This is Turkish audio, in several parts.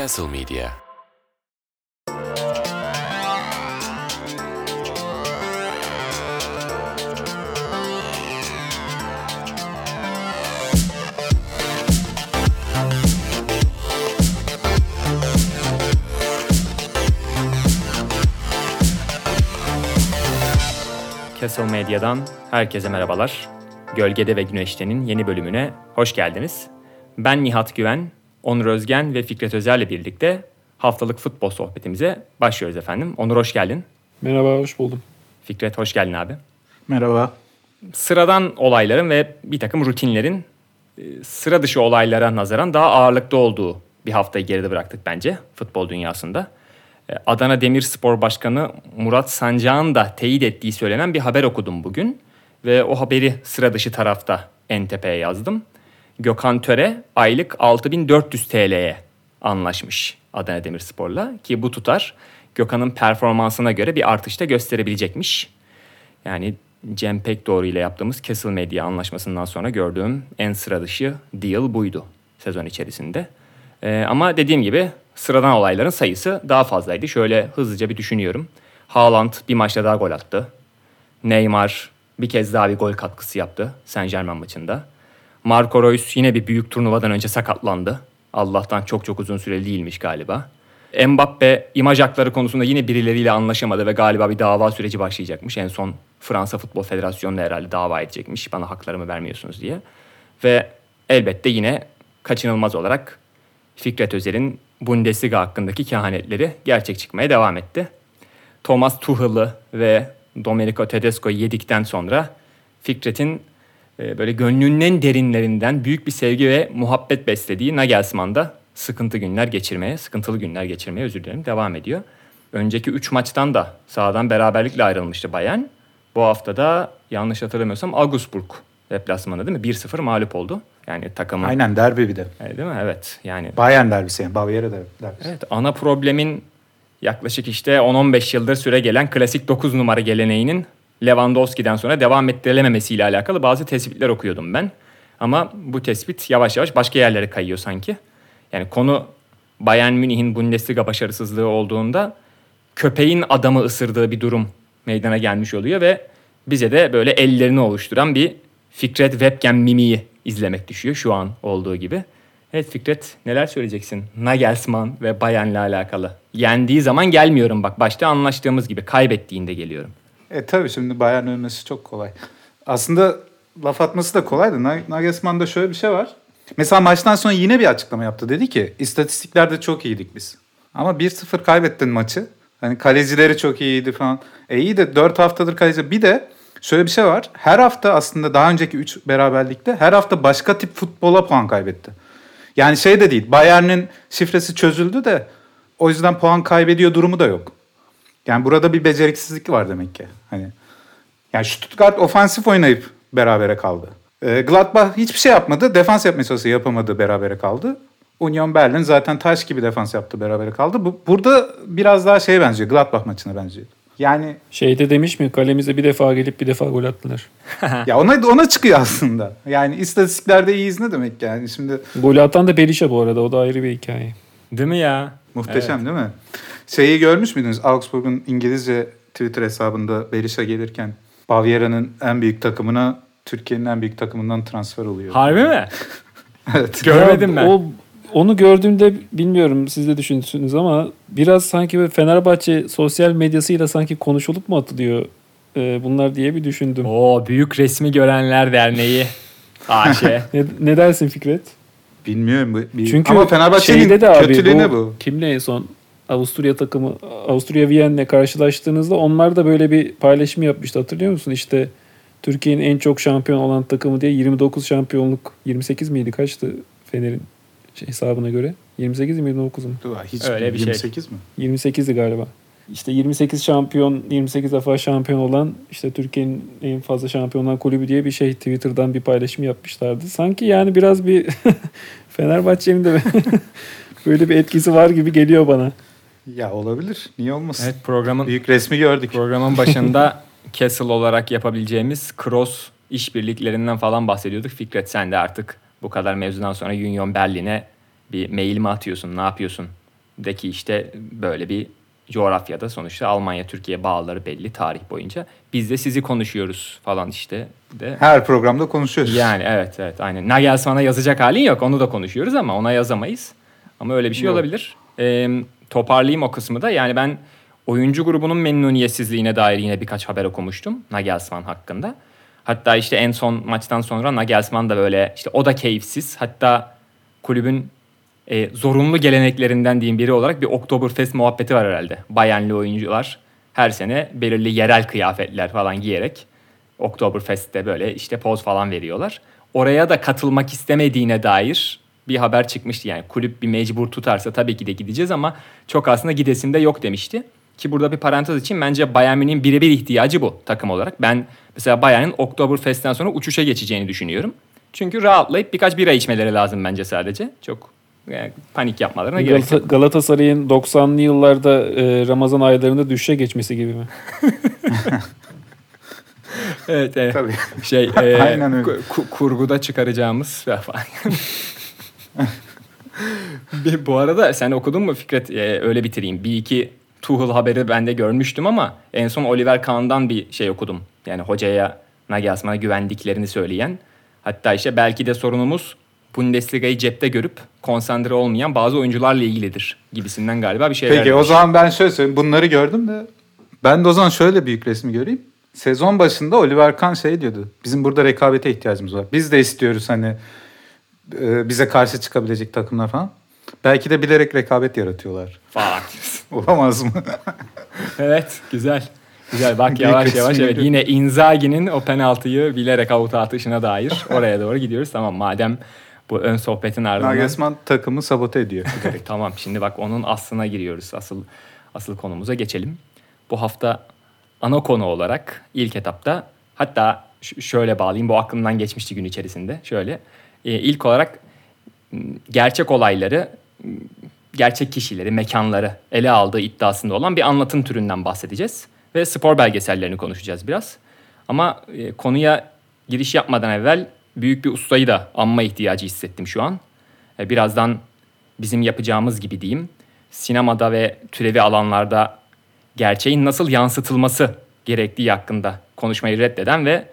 Castle Media Castle Medya'dan herkese merhabalar. Gölgede ve Güneşte'nin yeni bölümüne hoş geldiniz. Ben Nihat Güven, Onur Özgen ve Fikret Özer'le birlikte haftalık futbol sohbetimize başlıyoruz efendim. Onur hoş geldin. Merhaba, hoş buldum. Fikret hoş geldin abi. Merhaba. Sıradan olayların ve bir takım rutinlerin e, sıra dışı olaylara nazaran daha ağırlıklı olduğu bir haftayı geride bıraktık bence futbol dünyasında. E, Adana Demirspor Başkanı Murat Sancak'ın da teyit ettiği söylenen bir haber okudum bugün. Ve o haberi sıra dışı tarafta en tepeye yazdım. Gökhan Töre aylık 6400 TL'ye anlaşmış Adana Demirspor'la ki bu tutar Gökhan'ın performansına göre bir artışta gösterebilecekmiş. Yani Cem Pekdoğru ile yaptığımız Castle Media anlaşmasından sonra gördüğüm en sıra dışı deal buydu sezon içerisinde. Ee, ama dediğim gibi sıradan olayların sayısı daha fazlaydı. Şöyle hızlıca bir düşünüyorum. Haaland bir maçta daha gol attı. Neymar bir kez daha bir gol katkısı yaptı Saint Germain maçında. Marco Reus yine bir büyük turnuvadan önce sakatlandı. Allah'tan çok çok uzun süreli değilmiş galiba. Mbappe imaj hakları konusunda yine birileriyle anlaşamadı ve galiba bir dava süreci başlayacakmış. En son Fransa Futbol Federasyonu'na herhalde dava edecekmiş bana haklarımı vermiyorsunuz diye. Ve elbette yine kaçınılmaz olarak Fikret Özer'in Bundesliga hakkındaki kehanetleri gerçek çıkmaya devam etti. Thomas Tuchel'ı ve Domenico Tedesco'yu yedikten sonra Fikret'in böyle gönlünün en derinlerinden büyük bir sevgi ve muhabbet beslediği Nagelsmann'da sıkıntı günler geçirmeye, sıkıntılı günler geçirmeye özür dilerim devam ediyor. Önceki 3 maçtan da sahadan beraberlikle ayrılmıştı Bayern. Bu hafta da yanlış hatırlamıyorsam Augsburg deplasmanı değil mi? 1-0 mağlup oldu. Yani takımın... Aynen derbi bir de. Evet, değil mi? Evet. Yani Bayern derbisi yani Bavyera derbisi. Evet ana problemin yaklaşık işte 10-15 yıldır süre gelen klasik 9 numara geleneğinin Lewandowski'den sonra devam ettirilememesiyle alakalı bazı tespitler okuyordum ben. Ama bu tespit yavaş yavaş başka yerlere kayıyor sanki. Yani konu Bayern Münih'in Bundesliga başarısızlığı olduğunda köpeğin adamı ısırdığı bir durum meydana gelmiş oluyor ve bize de böyle ellerini oluşturan bir Fikret webcam mimiği izlemek düşüyor şu an olduğu gibi. Evet Fikret neler söyleyeceksin Nagelsmann ve Bayern'le alakalı? Yendiği zaman gelmiyorum bak başta anlaştığımız gibi kaybettiğinde geliyorum. E tabii şimdi Bayern ölmesi çok kolay. Aslında laf atması da kolaydı. Nag- Nagelsmann'da şöyle bir şey var. Mesela maçtan sonra yine bir açıklama yaptı. Dedi ki istatistiklerde çok iyiydik biz. Ama 1-0 kaybettin maçı. Hani kalecileri çok iyiydi falan. E iyi de 4 haftadır kaleci. Bir de şöyle bir şey var. Her hafta aslında daha önceki 3 beraberlikte her hafta başka tip futbola puan kaybetti. Yani şey de değil. Bayern'in şifresi çözüldü de o yüzden puan kaybediyor durumu da yok. Yani burada bir beceriksizlik var demek ki. Hani yani Stuttgart ofansif oynayıp berabere kaldı. Ee, Gladbach hiçbir şey yapmadı. Defans yapmaya çalıştı, yapamadı, berabere kaldı. Union Berlin zaten taş gibi defans yaptı, berabere kaldı. Bu, burada biraz daha şeye benziyor, Gladbach maçına benziyor. Yani Şeyde demiş mi kalemize bir defa gelip bir defa gol attılar. ya ona ona çıkıyor aslında. Yani istatistiklerde iyiyiz ne demek yani şimdi Golü atan da Berisha bu arada o da ayrı bir hikaye. Değil mi ya? Muhteşem değil mi? Şeyi görmüş müydünüz? Augsburg'un İngilizce Twitter hesabında Berisha gelirken Bavyera'nın en büyük takımına Türkiye'nin en büyük takımından transfer oluyor. Harbi mi? evet. Görmedim ben. O, onu gördüğümde bilmiyorum siz de düşünürsünüz ama biraz sanki böyle Fenerbahçe sosyal medyasıyla sanki konuşulup mu atılıyor e, bunlar diye bir düşündüm. Oo Büyük Resmi Görenler Derneği. AŞ. Ne, ne dersin Fikret? Bilmiyorum. Bir... Çünkü Ama Fenerbahçe'nin şeyde de abi kötülüğü ne bu, bu? kimle en son Avusturya takımı Avusturya Viyen'le karşılaştığınızda onlar da böyle bir paylaşım yapmıştı hatırlıyor musun? İşte Türkiye'nin en çok şampiyon olan takımı diye 29 şampiyonluk 28 miydi kaçtı Fener'in şey, hesabına göre? 28 mi 29 mu? Hiç Öyle bir şey. 28 mi? 28'di galiba. İşte 28 şampiyon, 28 defa şampiyon olan işte Türkiye'nin en fazla şampiyon olan kulübü diye bir şey Twitter'dan bir paylaşım yapmışlardı. Sanki yani biraz bir Fenerbahçe'nin de böyle bir etkisi var gibi geliyor bana. Ya olabilir. Niye olmasın? evet programın Büyük resmi gördük. programın başında Castle olarak yapabileceğimiz cross işbirliklerinden falan bahsediyorduk. Fikret sen de artık bu kadar mevzudan sonra Union Berlin'e bir mail mi atıyorsun? Ne yapıyorsun? kulüpteki işte böyle bir coğrafyada sonuçta Almanya Türkiye bağları belli tarih boyunca. Biz de sizi konuşuyoruz falan işte de. Her programda konuşuyoruz. Yani evet evet aynen. Nagelsmann'a yazacak halin yok. Onu da konuşuyoruz ama ona yazamayız. Ama öyle bir şey Yok. olabilir. Ee, toparlayayım o kısmı da. Yani ben oyuncu grubunun memnuniyetsizliğine dair yine birkaç haber okumuştum Nagelsmann hakkında. Hatta işte en son maçtan sonra Nagelsmann da böyle işte o da keyifsiz. Hatta kulübün e, zorunlu geleneklerinden diyeyim biri olarak bir Oktoberfest muhabbeti var herhalde. Bayernli oyuncular her sene belirli yerel kıyafetler falan giyerek Oktoberfest'te böyle işte poz falan veriyorlar. Oraya da katılmak istemediğine dair bir haber çıkmıştı. Yani kulüp bir mecbur tutarsa tabii ki de gideceğiz ama çok aslında gidesim de yok demişti. Ki burada bir parantez için bence Bayern Münih'in birebir ihtiyacı bu takım olarak. Ben mesela Bayern'in Oktoberfest'ten sonra uçuşa geçeceğini düşünüyorum. Çünkü rahatlayıp birkaç bira içmeleri lazım bence sadece. Çok yani panik yapmalarına gerek yok. Galatasaray'ın 90'lı yıllarda e, Ramazan aylarında düşüşe geçmesi gibi mi? Evet, evet. Tabii. Şey, e, Aynen öyle. ku- kurguda çıkaracağımız falan. Bir- Bu arada sen okudun mu Fikret? E, öyle bitireyim. Bir iki Tuchel haberi ben de görmüştüm ama en son Oliver Kahn'dan bir şey okudum. Yani hocaya Nagelsmann'a güvendiklerini söyleyen. Hatta işte belki de sorunumuz Bundesliga'yı cepte görüp konsantre olmayan bazı oyuncularla ilgilidir gibisinden galiba bir şeyler. Peki o demiş. zaman ben şöyle söyleyeyim. Bunları gördüm de ben de o zaman şöyle büyük resmi göreyim. Sezon başında Oliver Kahn şey diyordu. Bizim burada rekabete ihtiyacımız var. Biz de istiyoruz hani e, bize karşı çıkabilecek takımlar falan. Belki de bilerek rekabet yaratıyorlar. Falan. Olamaz mı? Evet güzel. Güzel bak yavaş yavaş evet yine Inzaghi'nin o penaltıyı bilerek avuta atışına dair oraya doğru gidiyoruz. Tamam madem bu ön sohbetin ardından. Nagelsmann takımı sabote ediyor. tamam şimdi bak onun aslına giriyoruz. Asıl asıl konumuza geçelim. Bu hafta ana konu olarak ilk etapta hatta şöyle bağlayayım bu aklımdan geçmişti gün içerisinde. Şöyle e, ilk olarak gerçek olayları gerçek kişileri, mekanları ele aldığı iddiasında olan bir anlatım türünden bahsedeceğiz. Ve spor belgesellerini konuşacağız biraz. Ama e, konuya giriş yapmadan evvel büyük bir ustayı da anma ihtiyacı hissettim şu an. E, birazdan bizim yapacağımız gibi diyeyim. Sinemada ve türevi alanlarda gerçeğin nasıl yansıtılması gerektiği hakkında konuşmayı reddeden ve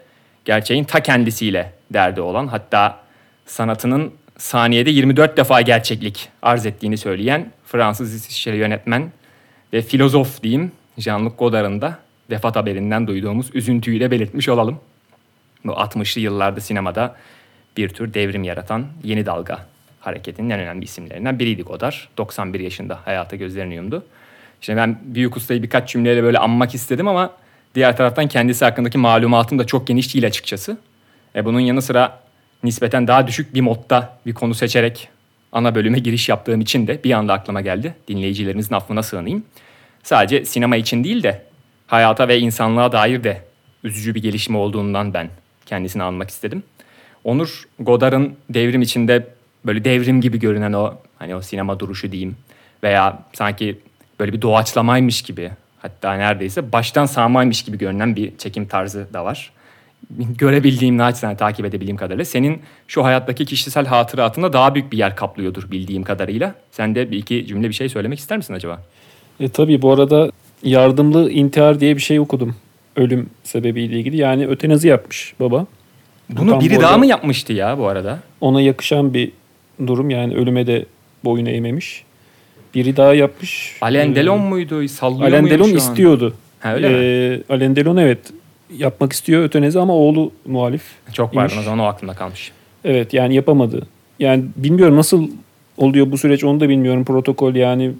gerçeğin ta kendisiyle derdi olan hatta sanatının saniyede 24 defa gerçeklik arz ettiğini söyleyen Fransız İsviçreli yönetmen ve filozof diyeyim Jean-Luc Godard'ın da vefat haberinden duyduğumuz üzüntüyü de belirtmiş olalım. Bu 60'lı yıllarda sinemada bir tür devrim yaratan yeni dalga hareketinin en önemli isimlerinden biriydi Godard. 91 yaşında hayata gözlerini yumdu. İşte ben büyük ustayı birkaç cümleyle böyle anmak istedim ama diğer taraftan kendisi hakkındaki malumatım da çok geniş değil açıkçası. E bunun yanı sıra nispeten daha düşük bir modda bir konu seçerek ana bölüme giriş yaptığım için de bir anda aklıma geldi. Dinleyicilerimizin affına sığınayım. Sadece sinema için değil de hayata ve insanlığa dair de üzücü bir gelişme olduğundan ben kendisini anmak istedim. Onur Godard'ın devrim içinde böyle devrim gibi görünen o hani o sinema duruşu diyeyim veya sanki böyle bir doğaçlamaymış gibi hatta neredeyse baştan sağmaymış gibi görünen bir çekim tarzı da var. Görebildiğim, naçizane takip edebildiğim kadarıyla senin şu hayattaki kişisel hatıratında daha büyük bir yer kaplıyordur bildiğim kadarıyla. Sen de bir iki cümle bir şey söylemek ister misin acaba? E tabii bu arada yardımlı intihar diye bir şey okudum. Ölüm sebebiyle ilgili. Yani ötenazi yapmış baba. Bunu Tam biri daha mı yapmıştı ya bu arada? Ona yakışan bir durum. Yani ölüme de boyun eğmemiş. Biri daha yapmış. Alain Ee, muydu? Sallıyor Alain muyum Delon şu an? istiyordu. Ha, öyle mi? Ee, Alain Delon evet yapmak istiyor ötenezi ama oğlu muhalif. Çok pardon imiş. o zaman o aklımda kalmış. Evet yani yapamadı. Yani bilmiyorum nasıl oluyor bu süreç onu da bilmiyorum. Protokol yani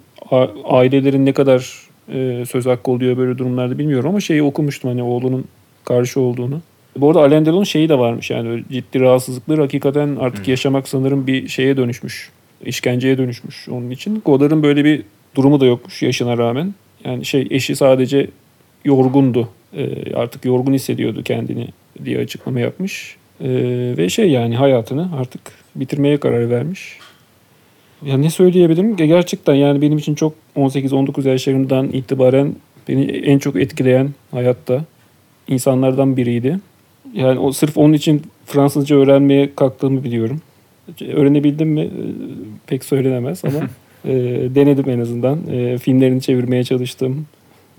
ailelerin ne kadar e, söz hakkı oluyor böyle durumlarda bilmiyorum ama şeyi okumuştum hani oğlunun karşı olduğunu. Bu arada Alain Delon'un şeyi de varmış yani ciddi rahatsızlıkları hakikaten artık yaşamak sanırım bir şeye dönüşmüş. işkenceye dönüşmüş onun için. Godard'ın böyle bir durumu da yokmuş yaşına rağmen. Yani şey eşi sadece yorgundu. E, artık yorgun hissediyordu kendini diye açıklama yapmış. E, ve şey yani hayatını artık bitirmeye karar vermiş. Ya ne söyleyebilirim? ki? Gerçekten yani benim için çok 18-19 yaşlarımdan itibaren beni en çok etkileyen hayatta insanlardan biriydi. Yani o sırf onun için Fransızca öğrenmeye kalktığımı biliyorum. Öğrenebildim mi? Ee, Pek söylenemez ama E, denedim en azından. E, filmlerini çevirmeye çalıştım.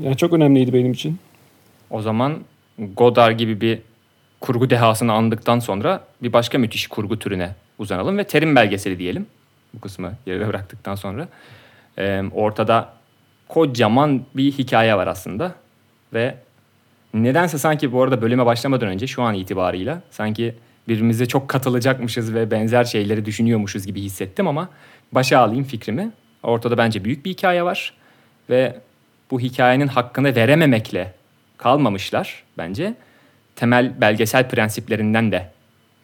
Yani çok önemliydi benim için. O zaman Godard gibi bir kurgu dehasını andıktan sonra bir başka müthiş kurgu türüne uzanalım ve terim belgeseli diyelim. Bu kısmı geride bıraktıktan sonra. Ee, ortada kocaman bir hikaye var aslında ve nedense sanki bu arada bölüme başlamadan önce şu an itibarıyla sanki birbirimize çok katılacakmışız ve benzer şeyleri düşünüyormuşuz gibi hissettim ama başa alayım fikrimi. Ortada bence büyük bir hikaye var ve bu hikayenin hakkını verememekle kalmamışlar bence. Temel belgesel prensiplerinden de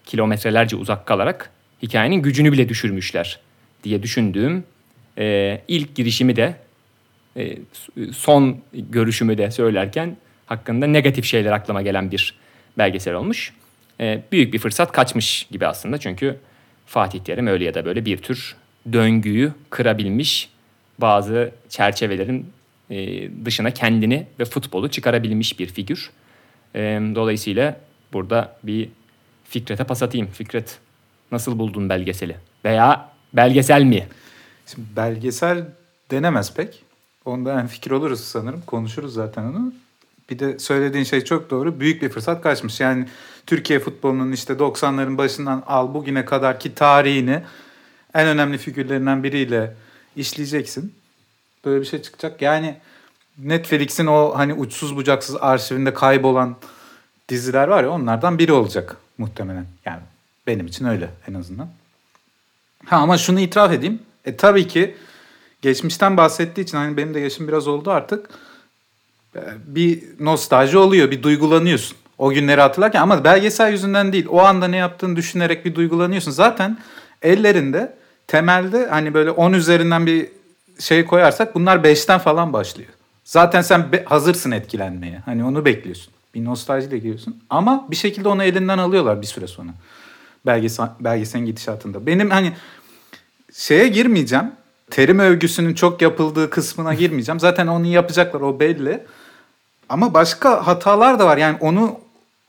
kilometrelerce uzak kalarak hikayenin gücünü bile düşürmüşler diye düşündüğüm e, ilk girişimi de e, son görüşümü de söylerken hakkında negatif şeyler aklıma gelen bir belgesel olmuş. E, büyük bir fırsat kaçmış gibi aslında çünkü Fatih Terim öyle ya da böyle bir tür döngüyü kırabilmiş bazı çerçevelerin e, dışına kendini ve futbolu çıkarabilmiş bir figür. E, dolayısıyla burada bir Fikret'e pas atayım. Fikret nasıl buldun belgeseli? Veya belgesel mi? Şimdi belgesel denemez pek. Onda en fikir oluruz sanırım. Konuşuruz zaten onu. Bir de söylediğin şey çok doğru. Büyük bir fırsat kaçmış. Yani Türkiye futbolunun işte 90'ların başından al bugüne kadar ki tarihini en önemli figürlerinden biriyle işleyeceksin. Böyle bir şey çıkacak. Yani Netflix'in o hani uçsuz bucaksız arşivinde kaybolan diziler var ya onlardan biri olacak muhtemelen. Yani benim için öyle en azından. Ha ama şunu itiraf edeyim. E tabii ki geçmişten bahsettiği için hani benim de yaşım biraz oldu artık. E, bir nostalji oluyor, bir duygulanıyorsun. O günleri hatırlarken ama belgesel yüzünden değil. O anda ne yaptığını düşünerek bir duygulanıyorsun. Zaten ellerinde temelde hani böyle 10 üzerinden bir şey koyarsak bunlar 5'ten falan başlıyor. Zaten sen hazırsın etkilenmeye. Hani onu bekliyorsun. Bir nostaljiyle giriyorsun. Ama bir şekilde onu elinden alıyorlar bir süre sonra. Belgesel, belgeselin gidişatında. Benim hani şeye girmeyeceğim. Terim övgüsünün çok yapıldığı kısmına girmeyeceğim. Zaten onu yapacaklar o belli. Ama başka hatalar da var. Yani onu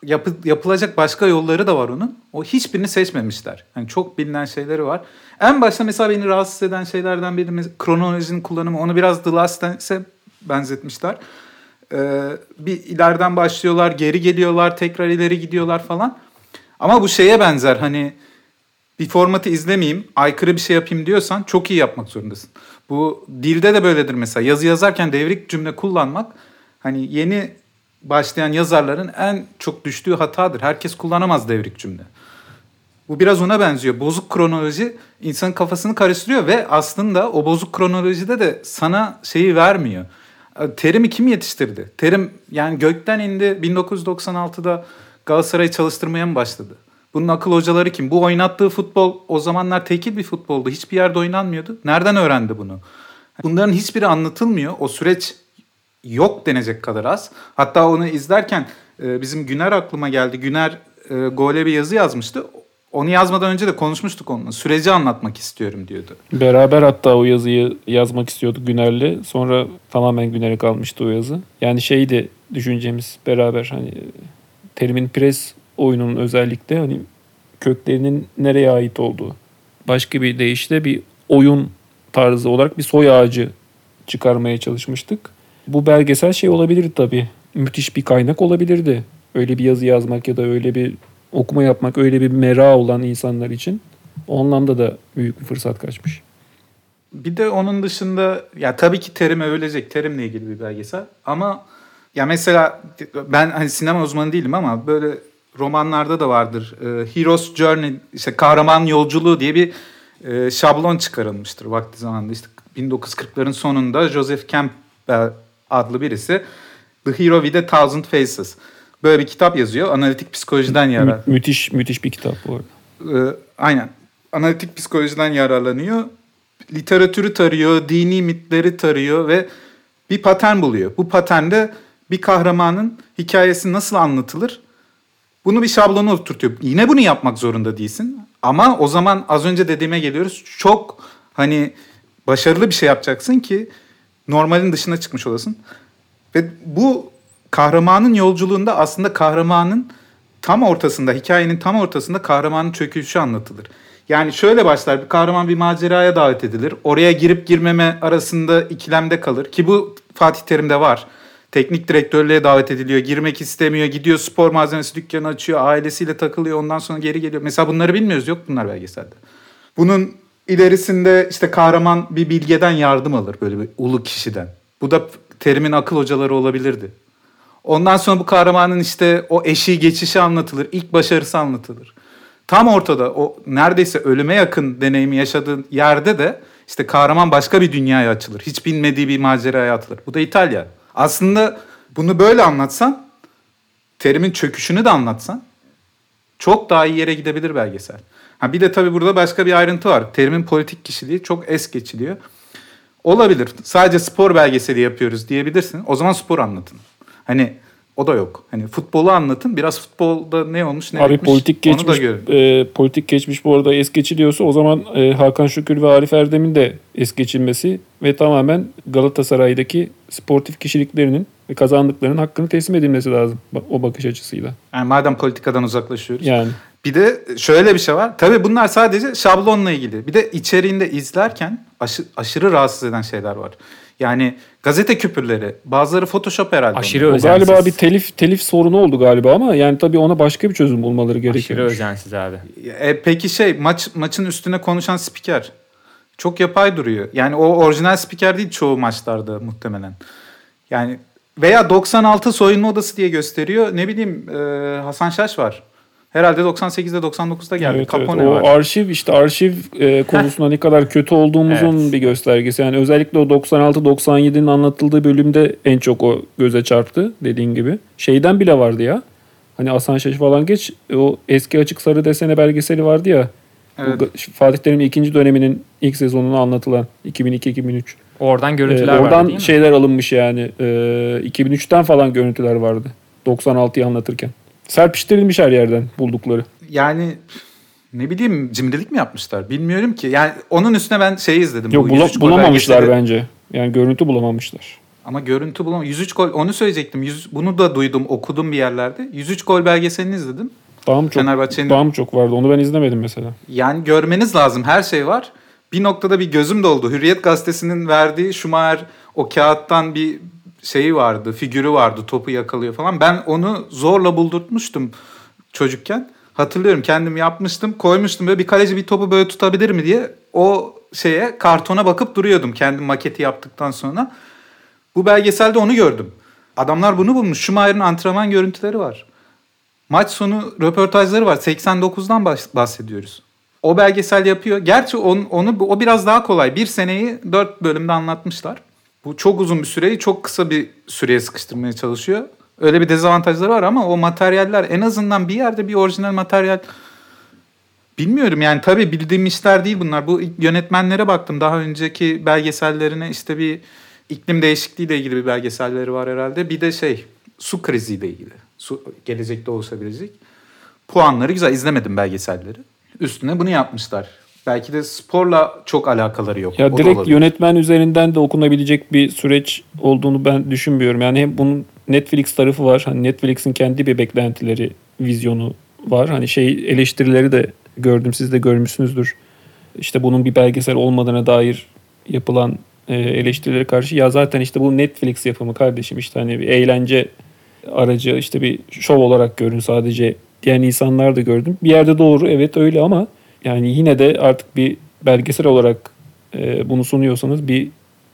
yapı, yapılacak başka yolları da var onun. O hiçbirini seçmemişler. Yani çok bilinen şeyleri var. En başta mesela beni rahatsız eden şeylerden biri kronolojinin kullanımı. Onu biraz The Last Dance'e benzetmişler. Ee, bir ileriden başlıyorlar, geri geliyorlar, tekrar ileri gidiyorlar falan. Ama bu şeye benzer hani bir formatı izlemeyeyim, aykırı bir şey yapayım diyorsan çok iyi yapmak zorundasın. Bu dilde de böyledir mesela. Yazı yazarken devrik cümle kullanmak hani yeni başlayan yazarların en çok düştüğü hatadır. Herkes kullanamaz devrik cümle. Bu biraz ona benziyor. Bozuk kronoloji insanın kafasını karıştırıyor ve aslında o bozuk kronolojide de sana şeyi vermiyor. Terim'i kim yetiştirdi? Terim yani gökten indi 1996'da Galatasaray'ı çalıştırmaya mı başladı? Bunun akıl hocaları kim? Bu oynattığı futbol o zamanlar tekil bir futboldu. Hiçbir yerde oynanmıyordu. Nereden öğrendi bunu? Bunların hiçbiri anlatılmıyor. O süreç yok denecek kadar az. Hatta onu izlerken e, bizim Güner aklıma geldi. Güner e, gole bir yazı yazmıştı. Onu yazmadan önce de konuşmuştuk onunla. Süreci anlatmak istiyorum diyordu. Beraber hatta o yazıyı yazmak istiyorduk Güner'le. Sonra tamamen Güner'e kalmıştı o yazı. Yani şeydi düşüncemiz beraber hani terimin pres oyununun özellikle hani köklerinin nereye ait olduğu. Başka bir deyişle bir oyun tarzı olarak bir soy ağacı çıkarmaya çalışmıştık. Bu belgesel şey olabilir tabii. Müthiş bir kaynak olabilirdi. Öyle bir yazı yazmak ya da öyle bir okuma yapmak, öyle bir mera olan insanlar için. O anlamda da büyük bir fırsat kaçmış. Bir de onun dışında ya tabii ki terim övülecek. Terimle ilgili bir belgesel. Ama ya mesela ben hani sinema uzmanı değilim ama böyle romanlarda da vardır. E, Hero's Journey işte kahraman yolculuğu diye bir e, şablon çıkarılmıştır vakti zamanında. İşte 1940'ların sonunda Joseph Campbell adlı birisi The Hero with a Thousand Faces. Böyle bir kitap yazıyor. Analitik psikolojiden yarar. Mü- müthiş müthiş bir kitap bu arada. E, aynen. Analitik psikolojiden yararlanıyor. Literatürü tarıyor, dini mitleri tarıyor ve bir patern buluyor. Bu paternde bir kahramanın hikayesi nasıl anlatılır bunu bir şablona oturtuyor. Yine bunu yapmak zorunda değilsin. Ama o zaman az önce dediğime geliyoruz. Çok hani başarılı bir şey yapacaksın ki normalin dışına çıkmış olasın. Ve bu kahramanın yolculuğunda aslında kahramanın tam ortasında, hikayenin tam ortasında kahramanın çöküşü anlatılır. Yani şöyle başlar bir kahraman bir maceraya davet edilir. Oraya girip girmeme arasında ikilemde kalır. Ki bu Fatih Terim'de var. Teknik direktörlüğe davet ediliyor. Girmek istemiyor. Gidiyor spor malzemesi dükkanı açıyor. Ailesiyle takılıyor. Ondan sonra geri geliyor. Mesela bunları bilmiyoruz. Yok bunlar belgeselde. Bunun ilerisinde işte kahraman bir bilgeden yardım alır. Böyle bir ulu kişiden. Bu da Terim'in akıl hocaları olabilirdi. Ondan sonra bu kahramanın işte o eşiği geçişi anlatılır. ilk başarısı anlatılır. Tam ortada o neredeyse ölüme yakın deneyimi yaşadığı yerde de işte kahraman başka bir dünyaya açılır. Hiç bilmediği bir maceraya atılır. Bu da İtalya. Aslında bunu böyle anlatsan, terimin çöküşünü de anlatsan çok daha iyi yere gidebilir belgesel. Ha bir de tabii burada başka bir ayrıntı var. Terimin politik kişiliği çok es geçiliyor. Olabilir. Sadece spor belgeseli yapıyoruz diyebilirsin. O zaman spor anlatın. Hani o da yok. Hani futbolu anlatın. Biraz futbolda ne olmuş ne Abi bitmiş. politik geçmiş e, politik geçmiş bu arada es geçiliyorsa o zaman e, Hakan Şükür ve Arif Erdem'in de es geçilmesi ve tamamen Galatasaray'daki sportif kişiliklerinin ve kazandıklarının hakkını teslim edilmesi lazım o bakış açısıyla. Yani madem politikadan uzaklaşıyoruz. Yani Bir de şöyle bir şey var. Tabii bunlar sadece şablonla ilgili. Bir de içeriğinde izlerken aşı- aşırı rahatsız eden şeyler var. Yani gazete küpürleri, bazıları Photoshop herhalde. Aşırı o galiba bir telif telif sorunu oldu galiba ama yani tabii ona başka bir çözüm bulmaları Aşırı gerekiyor. özensiz abi. E, peki şey maç maçın üstüne konuşan spiker çok yapay duruyor. Yani o orijinal spiker değil çoğu maçlarda muhtemelen. Yani veya 96 soyunma odası diye gösteriyor. Ne bileyim e, Hasan Şaş var. Herhalde 98'de 99'da geldi. Evet, evet. Capone O var. arşiv işte arşiv e, konusunda ne kadar kötü olduğumuzun Evet. bir göstergesi. Yani özellikle o 96-97'nin anlatıldığı bölümde en çok o göze çarptı dediğin gibi. Şeyden bile vardı ya. Hani Hasan Şaş falan geç o eski açık sarı desene belgeseli vardı ya. Evet. Bu Fatih Terim'in ikinci döneminin ilk sezonunu anlatılan 2002-2003. Oradan Ee, görüntüler vardı oradan değil mi? şeyler alınmış yani. Ee, 2003'ten falan görüntüler vardı. 96'yı anlatırken. Serpiştirilmiş her yerden buldukları. Yani ne bileyim cimrilik mi yapmışlar bilmiyorum ki. Yani onun üstüne ben şeyi izledim. Yok bu bula- 103 gol bulamamışlar belgeseli. bence. Yani görüntü bulamamışlar. Ama görüntü bulamam. 103 gol onu söyleyecektim. 100, bunu da duydum okudum bir yerlerde. 103 gol belgeselini izledim. Daha mı çok, Fenerbahçe'nin daha mı çok vardı? Onu ben izlemedim mesela. Yani görmeniz lazım. Her şey var. Bir noktada bir gözüm doldu. Hürriyet gazetesinin verdiği Schumacher o kağıttan bir şeyi vardı, figürü vardı. Topu yakalıyor falan. Ben onu zorla buldurtmuştum çocukken. Hatırlıyorum kendim yapmıştım. Koymuştum böyle bir kaleci bir topu böyle tutabilir mi diye. O şeye kartona bakıp duruyordum kendim maketi yaptıktan sonra. Bu belgeselde onu gördüm. Adamlar bunu bulmuş. Schumacher'ın antrenman görüntüleri var. Maç sonu röportajları var. 89'dan bahs- bahsediyoruz. O belgesel yapıyor. Gerçi on, onu o biraz daha kolay. Bir seneyi dört bölümde anlatmışlar. Bu çok uzun bir süreyi çok kısa bir süreye sıkıştırmaya çalışıyor. Öyle bir dezavantajları var ama o materyaller en azından bir yerde bir orijinal materyal bilmiyorum yani tabii bildiğim işler değil bunlar. Bu yönetmenlere baktım. Daha önceki belgesellerine işte bir iklim değişikliğiyle ilgili bir belgeselleri var herhalde. Bir de şey su kriziyle ilgili. Su, gelecekte oluşabilecek. Puanları güzel. izlemedim belgeselleri. Üstüne bunu yapmışlar. Belki de sporla çok alakaları yok. Ya O direkt yönetmen üzerinden de okunabilecek bir süreç olduğunu ben düşünmüyorum. Yani hem bunun Netflix tarafı var. Hani Netflix'in kendi bir beklentileri, vizyonu var. Hani şey eleştirileri de gördüm. Siz de görmüşsünüzdür. İşte bunun bir belgesel olmadığına dair yapılan e, eleştirilere karşı ya zaten işte bu Netflix yapımı kardeşim işte hani bir eğlence aracı işte bir şov olarak görün sadece diyen insanlar da gördüm. Bir yerde doğru evet öyle ama yani yine de artık bir belgesel olarak e, bunu sunuyorsanız bir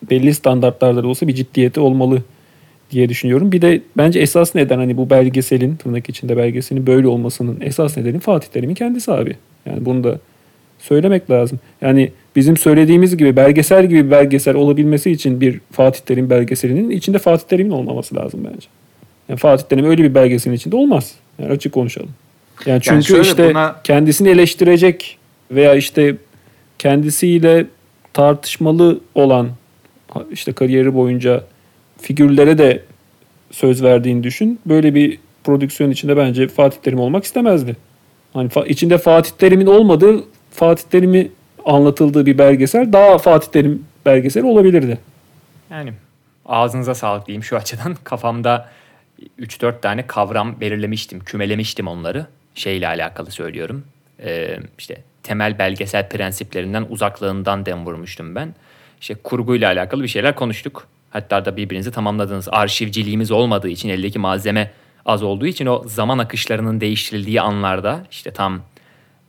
belli standartlarda da olsa bir ciddiyeti olmalı diye düşünüyorum. Bir de bence esas neden hani bu belgeselin tırnak içinde belgeselin böyle olmasının esas nedeni Fatih Terim'in kendisi abi. Yani bunu da söylemek lazım. Yani bizim söylediğimiz gibi belgesel gibi belgesel olabilmesi için bir Fatih Terim belgeselinin içinde Fatih Terim'in olmaması lazım bence. Yani Fatih Terim öyle bir belgeselin içinde olmaz. Yani açık konuşalım. Yani çünkü şöyle işte buna- kendisini eleştirecek veya işte kendisiyle tartışmalı olan işte kariyeri boyunca figürlere de söz verdiğini düşün. Böyle bir prodüksiyon içinde bence Fatih Terim olmak istemezdi. Hani fa- içinde Fatih Terim'in olmadığı, Fatih Terim'i anlatıldığı bir belgesel daha Fatih Terim belgeseli olabilirdi. Yani ağzınıza sağlık diyeyim şu açıdan. Kafamda 3-4 tane kavram belirlemiştim, kümelemiştim onları. Şeyle alakalı söylüyorum. Ee, işte temel belgesel prensiplerinden uzaklığından dem vurmuştum ben. İşte kurguyla alakalı bir şeyler konuştuk. Hatta da birbirinizi tamamladınız. Arşivciliğimiz olmadığı için eldeki malzeme az olduğu için o zaman akışlarının değiştirildiği anlarda işte tam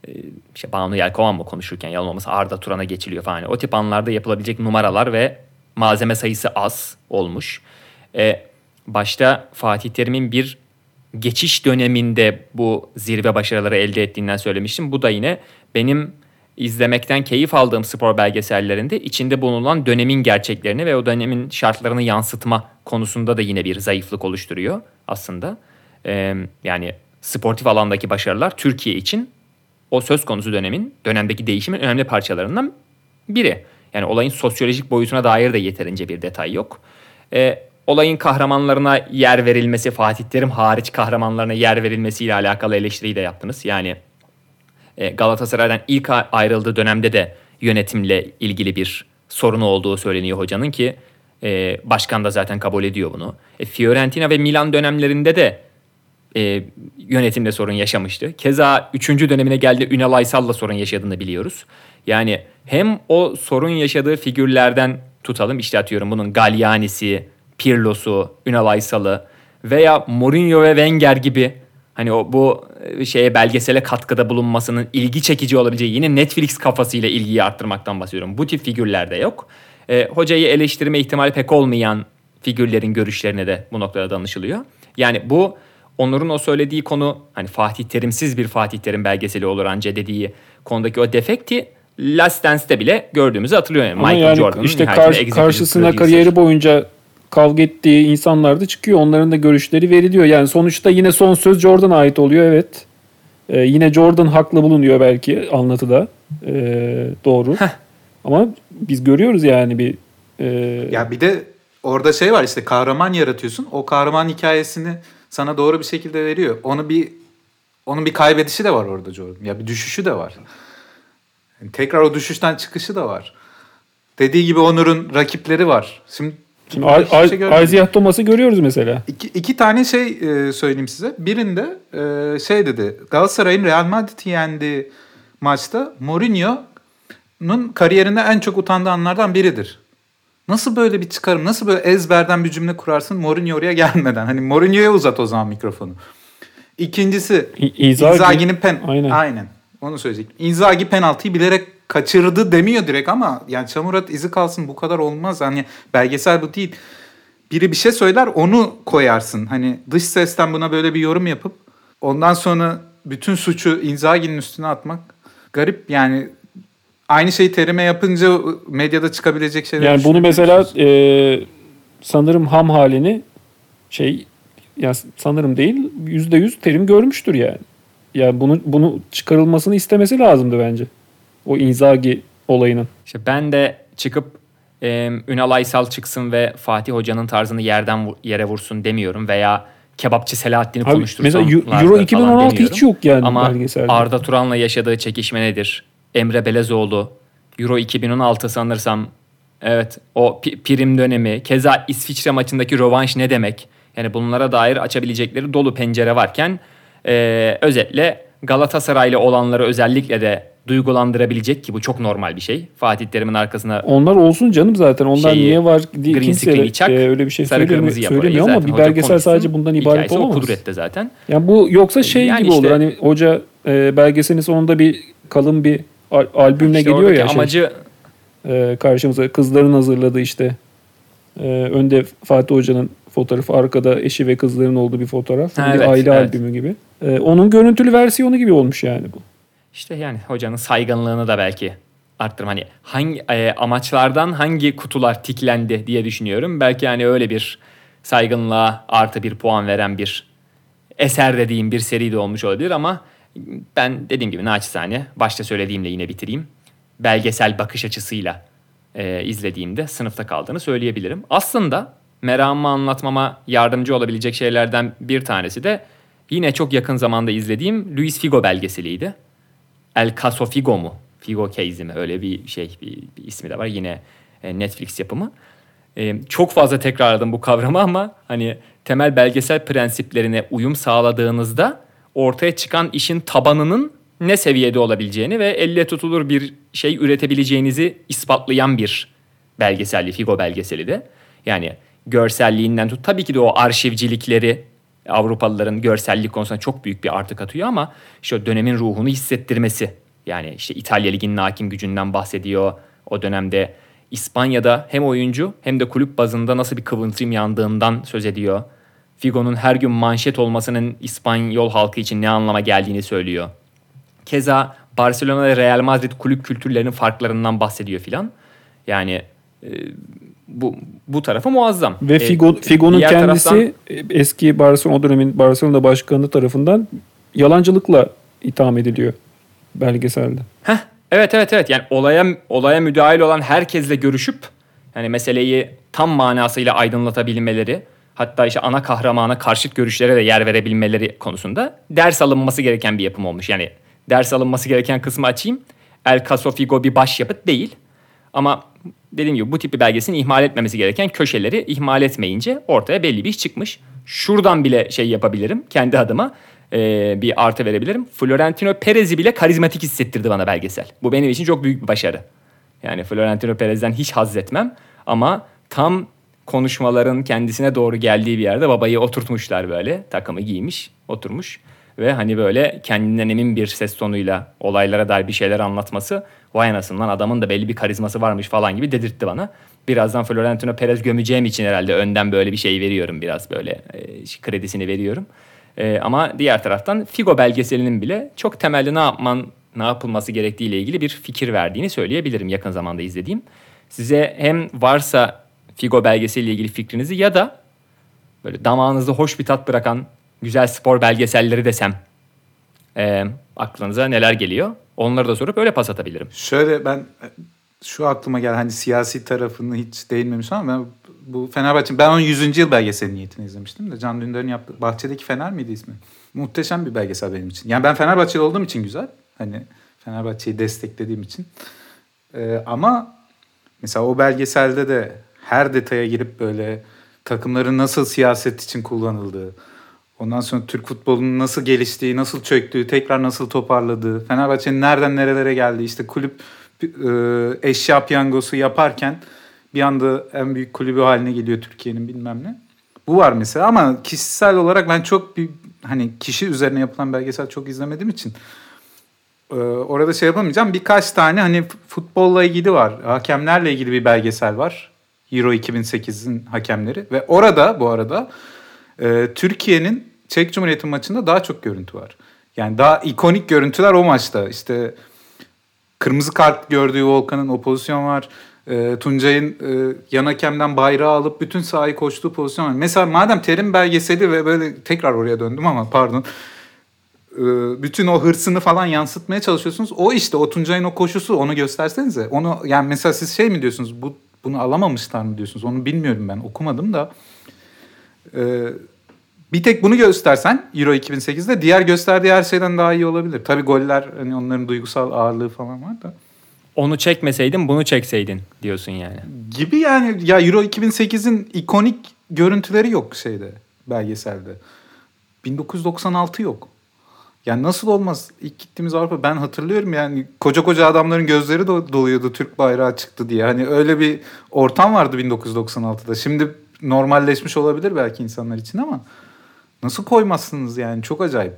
e, işte Banu Yelkovan mı konuşurken yalan Arda Turan'a geçiliyor falan. O tip anlarda yapılabilecek numaralar ve malzeme sayısı az olmuş. Ee, başta Fatih Terim'in bir geçiş döneminde bu zirve başarıları elde ettiğinden söylemiştim. Bu da yine benim izlemekten keyif aldığım spor belgesellerinde içinde bulunan dönemin gerçeklerini ve o dönemin şartlarını yansıtma konusunda da yine bir zayıflık oluşturuyor aslında. Ee, yani sportif alandaki başarılar Türkiye için o söz konusu dönemin, dönemdeki değişimin önemli parçalarından biri. Yani olayın sosyolojik boyutuna dair de yeterince bir detay yok. Ee, olayın kahramanlarına yer verilmesi, Fatih Terim hariç kahramanlarına yer verilmesiyle alakalı eleştiriyi de yaptınız. Yani e, Galatasaray'dan ilk ayrıldığı dönemde de yönetimle ilgili bir sorunu olduğu söyleniyor hocanın ki e, başkan da zaten kabul ediyor bunu. E, Fiorentina ve Milan dönemlerinde de e, yönetimde sorun yaşamıştı. Keza 3. dönemine geldi Ünal Aysal'la sorun yaşadığını biliyoruz. Yani hem o sorun yaşadığı figürlerden tutalım işte atıyorum bunun Galliani'si, Pirlo'su, Ünal Aysal'ı veya Mourinho ve Wenger gibi hani o bu e, şeye belgesele katkıda bulunmasının ilgi çekici olabileceği yine Netflix kafasıyla ilgiyi arttırmaktan bahsediyorum. Bu tip figürlerde yok. E, hocayı eleştirme ihtimali pek olmayan figürlerin görüşlerine de bu noktada danışılıyor. Yani bu Onur'un o söylediği konu hani Fatih Terimsiz bir Fatih Terim belgeseli olur anca dediği konudaki o defekti Last Dance'te bile gördüğümüzü hatırlıyor. Yani. Michael yani Jordan işte kar- karşısına kariyeri boyunca kavga ettiği insanlar da çıkıyor. Onların da görüşleri veriliyor. Yani sonuçta yine son söz Jordan'a ait oluyor evet. Ee, yine Jordan haklı bulunuyor belki anlatıda. Ee, doğru. Heh. Ama biz görüyoruz yani bir... E... Ya bir de orada şey var işte kahraman yaratıyorsun. O kahraman hikayesini sana doğru bir şekilde veriyor. Onu bir onun bir kaybedişi de var orada Jordan. Ya bir düşüşü de var. Yani tekrar o düşüşten çıkışı da var. Dediği gibi Onur'un rakipleri var. Şimdi Şimdi şey Isaiah Thomas'ı görüyoruz mesela. İki, iki tane şey e, söyleyeyim size. Birinde e, şey dedi. Galatasaray'ın Real Madrid'i yendiği maçta Mourinho'nun kariyerinde en çok utandığı anlardan biridir. Nasıl böyle bir çıkarım, nasıl böyle ezberden bir cümle kurarsın Mourinho oraya gelmeden? Hani Mourinho'ya uzat o zaman mikrofonu. İkincisi Inzaghi'nin pen... Aynen. Aynen. Onu söyleyecektim. Inzaghi penaltıyı bilerek kaçırdı demiyor direkt ama yani çamurat izi kalsın bu kadar olmaz. Hani belgesel bu değil. Biri bir şey söyler onu koyarsın. Hani dış sesten buna böyle bir yorum yapıp ondan sonra bütün suçu Inzaghi'nin üstüne atmak garip yani aynı şeyi terime yapınca medyada çıkabilecek şeyler. Yani bunu mesela e, sanırım ham halini şey ya sanırım değil yüzde yüz terim görmüştür yani. Yani bunu bunu çıkarılmasını istemesi lazımdı bence. O Inzaghi olayının. İşte ben de çıkıp e, Ünal Aysal çıksın ve Fatih Hoca'nın tarzını yerden yere vursun demiyorum veya kebapçı Selahattin'i konuştursam. Mesela Euro 2016 hiç yok yani Ama belgeselde. Arda Turan'la yaşadığı çekişme nedir? Emre Belezoğlu Euro 2016 sanırsam evet o prim dönemi keza İsviçre maçındaki rövanş ne demek? Yani bunlara dair açabilecekleri dolu pencere varken e, özetle Galatasaraylı olanları özellikle de duygulandırabilecek ki bu çok normal bir şey. Fatih Terim'in arkasına Onlar olsun canım zaten. Onlar şeyi, niye var diye kimse çak, e, öyle bir şey söylemiyor, söylemiyor ama bir belgesel sadece bundan ibaret olamaz. o kudrette zaten. Yani bu yoksa şey yani gibi işte, olur. Hani hoca e, belgeselin sonunda bir kalın bir al- albümle işte geliyor ya. Şey. Amacı e, karşımıza kızların hazırladığı işte e, önde Fatih Hoca'nın fotoğrafı arkada eşi ve kızların olduğu bir fotoğraf. Ha, bir evet, aile evet. albümü gibi. E, onun görüntülü versiyonu gibi olmuş yani bu. İşte yani hocanın saygınlığını da belki arttırma. Hani hangi e, amaçlardan hangi kutular tiklendi diye düşünüyorum. Belki hani öyle bir saygınlığa artı bir puan veren bir eser dediğim bir seri de olmuş olabilir ama ben dediğim gibi naçizane başta söylediğimle yine bitireyim. Belgesel bakış açısıyla e, izlediğimde sınıfta kaldığını söyleyebilirim. Aslında meramımı anlatmama yardımcı olabilecek şeylerden bir tanesi de yine çok yakın zamanda izlediğim Luis Figo belgeseliydi. El Caso Figo mu? Figo Case mi? Öyle bir şey bir, bir ismi de var. Yine e, Netflix yapımı. E, çok fazla tekrarladım bu kavramı ama hani temel belgesel prensiplerine uyum sağladığınızda ortaya çıkan işin tabanının ne seviyede olabileceğini ve elle tutulur bir şey üretebileceğinizi ispatlayan bir belgeselli, Figo belgeseli de. Yani görselliğinden tut. Tabii ki de o arşivcilikleri Avrupalıların görsellik konusunda çok büyük bir artı katıyor ama işte dönemin ruhunu hissettirmesi. Yani işte İtalya Ligi'nin hakim gücünden bahsediyor. O dönemde İspanya'da hem oyuncu hem de kulüp bazında nasıl bir kıvılcım yandığından söz ediyor. Figo'nun her gün manşet olmasının İspanyol halkı için ne anlama geldiğini söylüyor. Keza Barcelona ve Real Madrid kulüp kültürlerinin farklarından bahsediyor filan. Yani e, bu bu tarafı muazzam. Ve E, Figo, Figo'nun diğer kendisi taraftan- eski Barcelona o dönemin Barcelona başkanı tarafından yalancılıkla itham ediliyor belgeselde. Heh, evet evet evet yani olaya olaya müdahil olan herkesle görüşüp yani meseleyi tam manasıyla aydınlatabilmeleri hatta işte ana kahramana karşıt görüşlere de yer verebilmeleri konusunda ders alınması gereken bir yapım olmuş. Yani ders alınması gereken kısmı açayım. El Caso Figo bir başyapıt değil. Ama dediğim gibi bu tip bir belgeselin ihmal etmemesi gereken köşeleri ihmal etmeyince ortaya belli bir iş çıkmış. Şuradan bile şey yapabilirim kendi adıma e, bir artı verebilirim. Florentino Perez'i bile karizmatik hissettirdi bana belgesel. Bu benim için çok büyük bir başarı. Yani Florentino Perez'den hiç haz etmem ama tam konuşmaların kendisine doğru geldiği bir yerde babayı oturtmuşlar böyle. Takımı giymiş, oturmuş ve hani böyle kendinden emin bir ses tonuyla olaylara dair bir şeyler anlatması vay anasından adamın da belli bir karizması varmış falan gibi dedirtti bana. Birazdan Florentino Perez gömeceğim için herhalde önden böyle bir şey veriyorum biraz böyle e, kredisini veriyorum. E, ama diğer taraftan Figo belgeselinin bile çok temelde ne yapman ne yapılması gerektiği ile ilgili bir fikir verdiğini söyleyebilirim yakın zamanda izlediğim. Size hem varsa Figo belgeseliyle ilgili fikrinizi ya da böyle damağınızda hoş bir tat bırakan güzel spor belgeselleri desem e, aklınıza neler geliyor? Onları da sorup öyle pas atabilirim. Şöyle ben şu aklıma gel hani siyasi tarafını hiç değinmemiş ama ben bu Fenerbahçe ben onun 100. yıl belgeseli niyetini izlemiştim de Can Dündar'ın yaptığı Bahçedeki Fener miydi ismi? Muhteşem bir belgesel benim için. Yani ben Fenerbahçeli olduğum için güzel. Hani Fenerbahçe'yi desteklediğim için. Ee, ama mesela o belgeselde de her detaya girip böyle takımların nasıl siyaset için kullanıldığı, ondan sonra Türk futbolunun nasıl geliştiği, nasıl çöktüğü, tekrar nasıl toparladığı, Fenerbahçe'nin nereden nerelere geldiği, işte kulüp e, eşya piyangosu yaparken bir anda en büyük kulübü haline geliyor Türkiye'nin bilmem ne. Bu var mesela ama kişisel olarak ben çok bir hani kişi üzerine yapılan belgesel çok izlemediğim için e, orada şey yapamayacağım. Birkaç tane hani futbolla ilgili var. Hakemlerle ilgili bir belgesel var. Euro 2008'in hakemleri ve orada bu arada e, Türkiye'nin Çek Cumhuriyeti maçında daha çok görüntü var. Yani daha ikonik görüntüler o maçta. İşte kırmızı kart gördüğü Volkan'ın o pozisyon var. E, Tuncay'ın e, yan hakemden bayrağı alıp bütün sahayı koştuğu pozisyon var. Mesela madem terim belgeseli ve böyle tekrar oraya döndüm ama pardon. E, bütün o hırsını falan yansıtmaya çalışıyorsunuz. O işte o Tuncay'ın o koşusu onu göstersenize. Onu yani mesela siz şey mi diyorsunuz? Bu bunu alamamışlar mı diyorsunuz? Onu bilmiyorum ben. Okumadım da. Ee, bir tek bunu göstersen Euro 2008'de diğer gösterdiği her şeyden daha iyi olabilir. Tabii goller hani onların duygusal ağırlığı falan var da. Onu çekmeseydin bunu çekseydin diyorsun yani. Gibi yani ya Euro 2008'in ikonik görüntüleri yok şeyde belgeselde. 1996 yok. Yani nasıl olmaz? İlk gittiğimiz Avrupa ben hatırlıyorum yani koca koca adamların gözleri do- doluyordu Türk bayrağı çıktı diye. Hani öyle bir ortam vardı 1996'da. Şimdi normalleşmiş olabilir belki insanlar için ama nasıl koymazsınız yani çok acayip.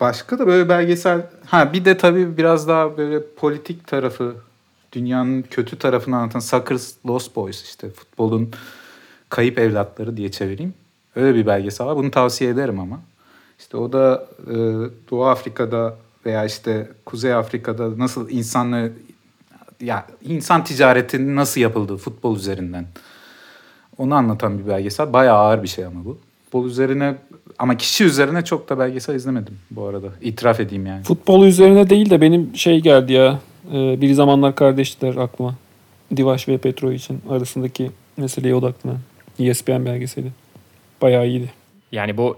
Başka da böyle belgesel ha bir de tabii biraz daha böyle politik tarafı dünyanın kötü tarafını anlatan Soccer's Lost Boys işte futbolun kayıp evlatları diye çevireyim. Öyle bir belgesel var. Bunu tavsiye ederim ama. İşte o da e, Doğu Afrika'da veya işte Kuzey Afrika'da nasıl insanla ya insan ticaretinin nasıl yapıldığı futbol üzerinden. Onu anlatan bir belgesel. Bayağı ağır bir şey ama bu. Futbol üzerine ama kişi üzerine çok da belgesel izlemedim bu arada. İtiraf edeyim yani. Futbol üzerine değil de benim şey geldi ya. e, Bir zamanlar kardeşler aklıma. Divaş ve Petrovic'in arasındaki meseleye odaklanan ESPN belgeseli. Bayağı iyiydi. Yani bu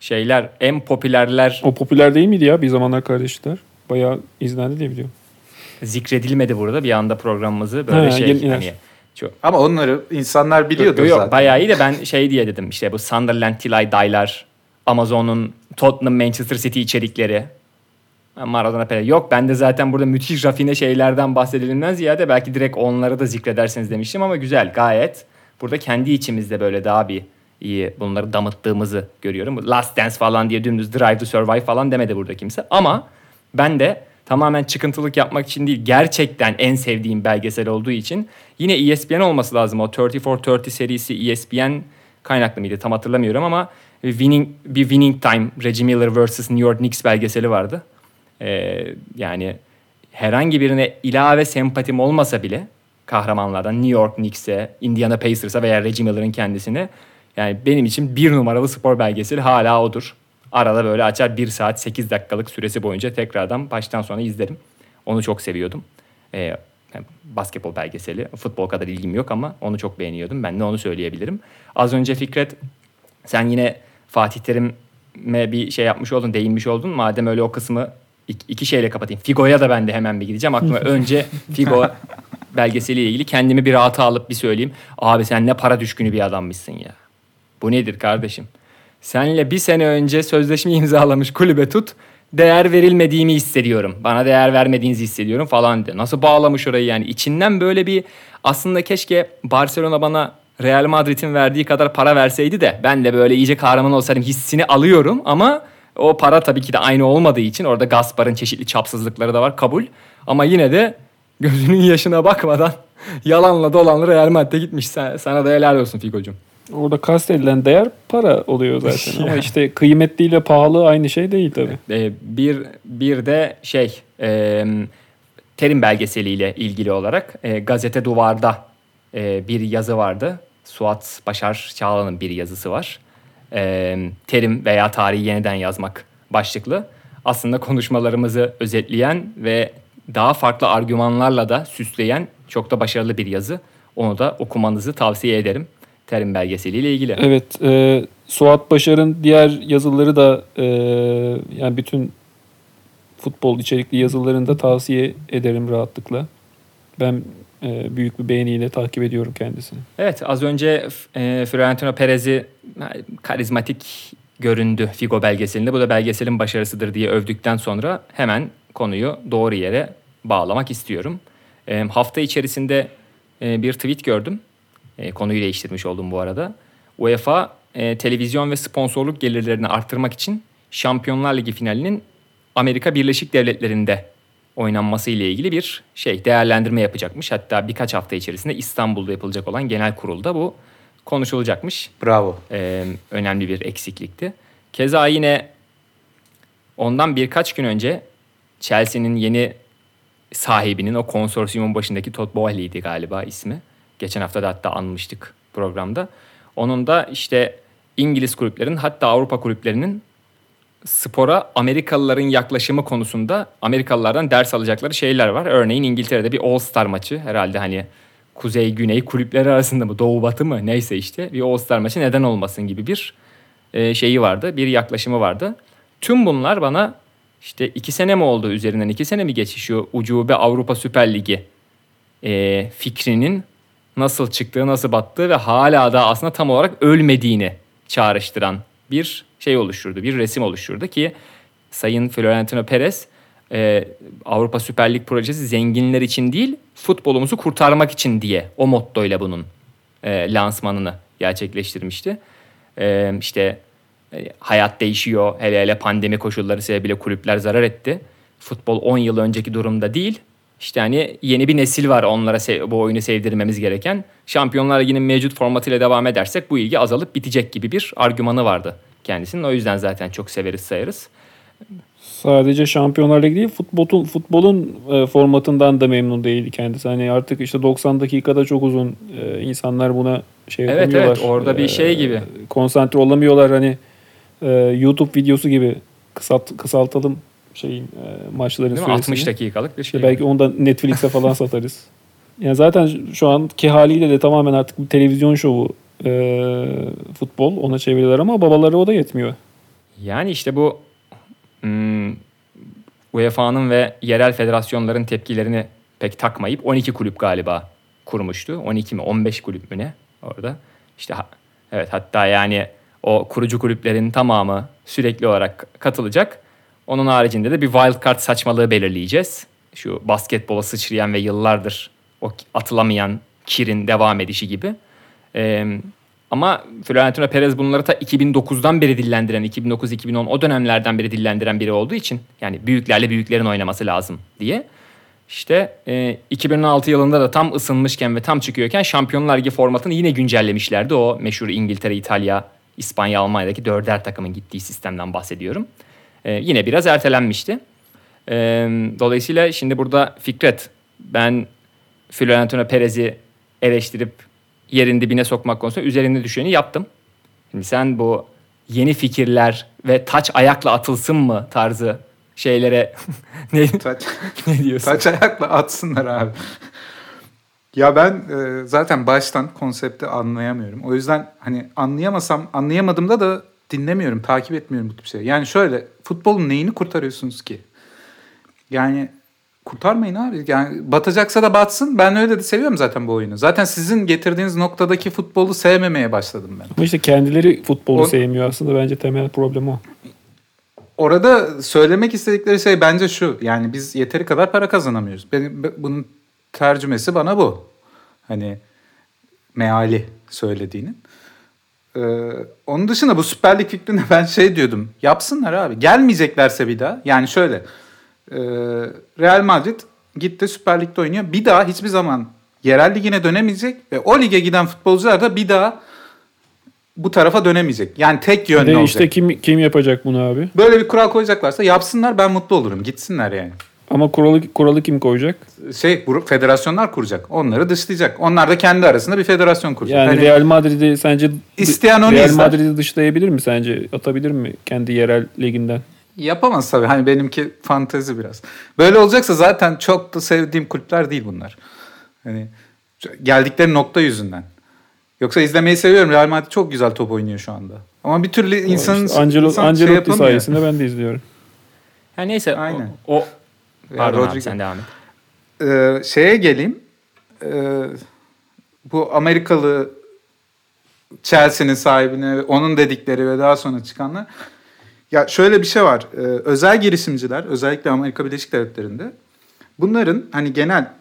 şeyler en popülerler O popüler değil miydi ya bir zamanlar kardeşler? Bayağı izlendi diye biliyorum. zikredilmedi burada bir anda programımızı böyle Ha, şey hani çok Ama onları insanlar biliyordur Yok, yok, zaten. bayağı iyi de ben şey diye dedim işte bu Sunderland Till I Die'lar Amazon'un Tottenham Manchester City içerikleri Maradona Pele. Yok ben de zaten burada müthiş rafine şeylerden bahsedelimden ziyade belki direkt onları da zikrederseniz demiştim ama güzel gayet. Burada kendi içimizde böyle daha bir iyi bunları damıttığımızı görüyorum. Last Dance falan diye dümdüz Drive to Survive falan demedi burada kimse. Ama ben de tamamen çıkıntılık yapmak için değil gerçekten en sevdiğim belgesel olduğu için yine ESPN olması lazım. O 34-30 serisi ESPN kaynaklı mıydı tam hatırlamıyorum ama winning, bir Winning Time Reggie Miller vs. New York Knicks belgeseli vardı. Ee, yani herhangi birine ilave sempatim olmasa bile kahramanlardan New York Knicks'e, Indiana Pacers'a veya Reggie Miller'ın kendisine yani benim için bir numaralı spor belgeseli hala odur. Arada böyle açar bir saat 8 dakikalık süresi boyunca tekrardan baştan sona izlerim. Onu çok seviyordum. Ee, basketbol belgeseli. Futbol kadar ilgim yok ama onu çok beğeniyordum. Ben de onu söyleyebilirim. Az önce Fikret sen yine Fatih Terim'e bir şey yapmış oldun, değinmiş oldun. Madem öyle o kısmı iki şeyle kapatayım. Figo'ya da ben de hemen bir gideceğim. Aklıma önce Figo belgeseliyle ilgili kendimi bir rahata alıp bir söyleyeyim. Abi sen ne para düşkünü bir adammışsın ya. Bu nedir kardeşim? Senle bir sene önce sözleşme imzalamış kulübe tut. Değer verilmediğimi hissediyorum. Bana değer vermediğinizi hissediyorum falan de. Nasıl bağlamış orayı yani. içinden böyle bir aslında keşke Barcelona bana Real Madrid'in verdiği kadar para verseydi de ben de böyle iyice kahraman olsaydım hissini alıyorum ama o para tabii ki de aynı olmadığı için orada Gaspar'ın çeşitli çapsızlıkları da var kabul. Ama yine de gözünün yaşına bakmadan yalanla dolanla Real Madrid'e gitmiş. Sana da helal olsun Figo'cum. Orada kastedilen değer para oluyor zaten. Ama işte kıymetliyle pahalı aynı şey değil tabii. Ee, bir, bir de şey e, terim belgeseliyle ilgili olarak e, Gazete Duvar'da e, bir yazı vardı. Suat Başar Çağlan'ın bir yazısı var. E, terim veya tarihi yeniden yazmak başlıklı. Aslında konuşmalarımızı özetleyen ve daha farklı argümanlarla da süsleyen çok da başarılı bir yazı. Onu da okumanızı tavsiye ederim. Terim belgeseliyle ilgili. Evet. E, Suat Başar'ın diğer yazıları da e, yani bütün futbol içerikli yazılarını da tavsiye ederim rahatlıkla. Ben e, büyük bir beğeniyle takip ediyorum kendisini. Evet az önce e, Florentino Perez'i karizmatik göründü Figo belgeselinde. Bu da belgeselin başarısıdır diye övdükten sonra hemen konuyu doğru yere bağlamak istiyorum. E, hafta içerisinde e, bir tweet gördüm. E, konuyu değiştirmiş oldum bu arada. UEFA e, televizyon ve sponsorluk gelirlerini arttırmak için Şampiyonlar Ligi finalinin Amerika Birleşik Devletleri'nde oynanması ile ilgili bir şey değerlendirme yapacakmış. Hatta birkaç hafta içerisinde İstanbul'da yapılacak olan genel kurulda bu konuşulacakmış. Bravo. Ee, önemli bir eksiklikti. Keza yine ondan birkaç gün önce Chelsea'nin yeni sahibinin o konsorsiyumun başındaki Todd Boehly'ydi galiba ismi. Geçen hafta da hatta anmıştık programda. Onun da işte İngiliz kulüplerin hatta Avrupa kulüplerinin spora Amerikalıların yaklaşımı konusunda Amerikalılardan ders alacakları şeyler var. Örneğin İngiltere'de bir All Star maçı herhalde hani kuzey güney kulüpleri arasında mı doğu batı mı neyse işte bir All Star maçı neden olmasın gibi bir e, şeyi vardı. Bir yaklaşımı vardı. Tüm bunlar bana işte iki sene mi oldu üzerinden iki sene mi geçişiyor ucube Avrupa Süper Ligi e, fikrinin nasıl çıktığı nasıl battığı ve hala da aslında tam olarak ölmediğini çağrıştıran bir şey oluşturdu, bir resim oluşturdu ki Sayın Florentino Perez e, Avrupa Süper Lig projesi zenginler için değil futbolumuzu kurtarmak için diye o mottoyla bunun e, lansmanını gerçekleştirmişti. E, işte e, hayat değişiyor hele hele pandemi koşulları sebebiyle kulüpler zarar etti. Futbol 10 yıl önceki durumda değil. İşte hani yeni bir nesil var onlara bu oyunu sevdirmemiz gereken. Şampiyonlar Ligi'nin mevcut formatıyla devam edersek bu ilgi azalıp bitecek gibi bir argümanı vardı kendisinin. O yüzden zaten çok severiz sayarız. Sadece Şampiyonlar Ligi değil futbolun futbolun e, formatından da memnun değildi kendisi. Hani artık işte 90 dakikada çok uzun e, insanlar buna şey evet, yapamıyorlar. Evet orada bir şey gibi. E, konsantre olamıyorlar hani e, YouTube videosu gibi kısalt, kısaltalım şeyin e, maçların Değil süresini. 60 dakikalık bir şey. belki onu da Netflix'e falan satarız. Yani zaten şu anki haliyle de tamamen artık bir televizyon şovu e, futbol ona çeviriyorlar ama babaları o da yetmiyor. Yani işte bu hmm, UEFA'nın ve yerel federasyonların tepkilerini pek takmayıp 12 kulüp galiba kurmuştu. 12 mi 15 kulüp mü ne orada. İşte evet hatta yani o kurucu kulüplerin tamamı sürekli olarak katılacak. Onun haricinde de bir wild card saçmalığı belirleyeceğiz. Şu basketbola sıçrayan ve yıllardır o atılamayan Kir'in devam edişi gibi. Ee, ama Florentino Perez bunları ta 2009'dan beri dillendiren, 2009-2010 o dönemlerden beri dillendiren biri olduğu için yani büyüklerle büyüklerin oynaması lazım diye. İşte e, 2016 yılında da tam ısınmışken ve tam çıkıyorken Şampiyonlar Ligi formatını yine güncellemişlerdi. O meşhur İngiltere, İtalya, İspanya, Almanya'daki dörder takımın gittiği sistemden bahsediyorum. E, yine biraz ertelenmişti. E, dolayısıyla şimdi burada Fikret ben Florentino Perez'i eleştirip yerin dibine sokmak konusunda üzerinde düşeni yaptım. Şimdi sen bu yeni fikirler ve taç ayakla atılsın mı tarzı şeylere ne, Taç, ne diyorsun? taç ayakla atsınlar abi. Ya ben e, zaten baştan konsepti anlayamıyorum. O yüzden hani anlayamasam, anlayamadığımda da dinlemiyorum, takip etmiyorum bu tip şey. Yani şöyle, futbolun neyini kurtarıyorsunuz ki? Yani kurtarmayın abi. Yani batacaksa da batsın. Ben öyle de seviyorum zaten bu oyunu. Zaten sizin getirdiğiniz noktadaki futbolu sevmemeye başladım ben. Ama işte kendileri futbolu O- sevmiyor aslında. Bence temel problem o. Orada söylemek istedikleri şey bence şu. Yani biz yeteri kadar para kazanamıyoruz. Benim bunun tercümesi bana bu. Hani meali söylediğinin. Ee, onun dışında bu Süper Lig fikrinde ben şey diyordum. Yapsınlar abi. Gelmeyeceklerse bir daha. Yani şöyle. e, Real Madrid gitti Süper Lig'de oynuyor. Bir daha hiçbir zaman yerel ligine dönemeyecek. Ve o lige giden futbolcular da bir daha bu tarafa dönemeyecek. Yani tek yönlü de olacak. işte kim kim yapacak bunu abi? Böyle bir kural koyacaklarsa yapsınlar ben mutlu olurum. Gitsinler yani. Ama kuralı kuralı kim koyacak? Şey bu federasyonlar kuracak. Onları dışlayacak. Onlar da kendi arasında bir federasyon kuracak. Yani Hani Real Madrid'i sence İsteyen onu Real. Madrid'i dışlayabilir mi sence? Atabilir mi kendi yerel liginden? yapamaz tabii. Hani benimki fantezi biraz. Böyle olacaksa zaten çok da sevdiğim kulüpler değil bunlar. Hani geldikleri nokta yüzünden. Yoksa izlemeyi seviyorum. Real Madrid çok güzel top oynuyor şu anda. Ama bir türlü insanın İşte Angelo, insan şey Ancelotti yapamıyor. sayesinde ben de izliyorum. Ha neyse Aynen. o, o Pardon abi Rodrigo. sen devam et. Ee, şeye geleyim. Ee, bu Amerikalı Chelsea'nin sahibine onun dedikleri ve daha sonra çıkanlar. Ya şöyle bir şey var. Ee, özel girişimciler özellikle Amerika Birleşik Devletleri'nde bunların hani genel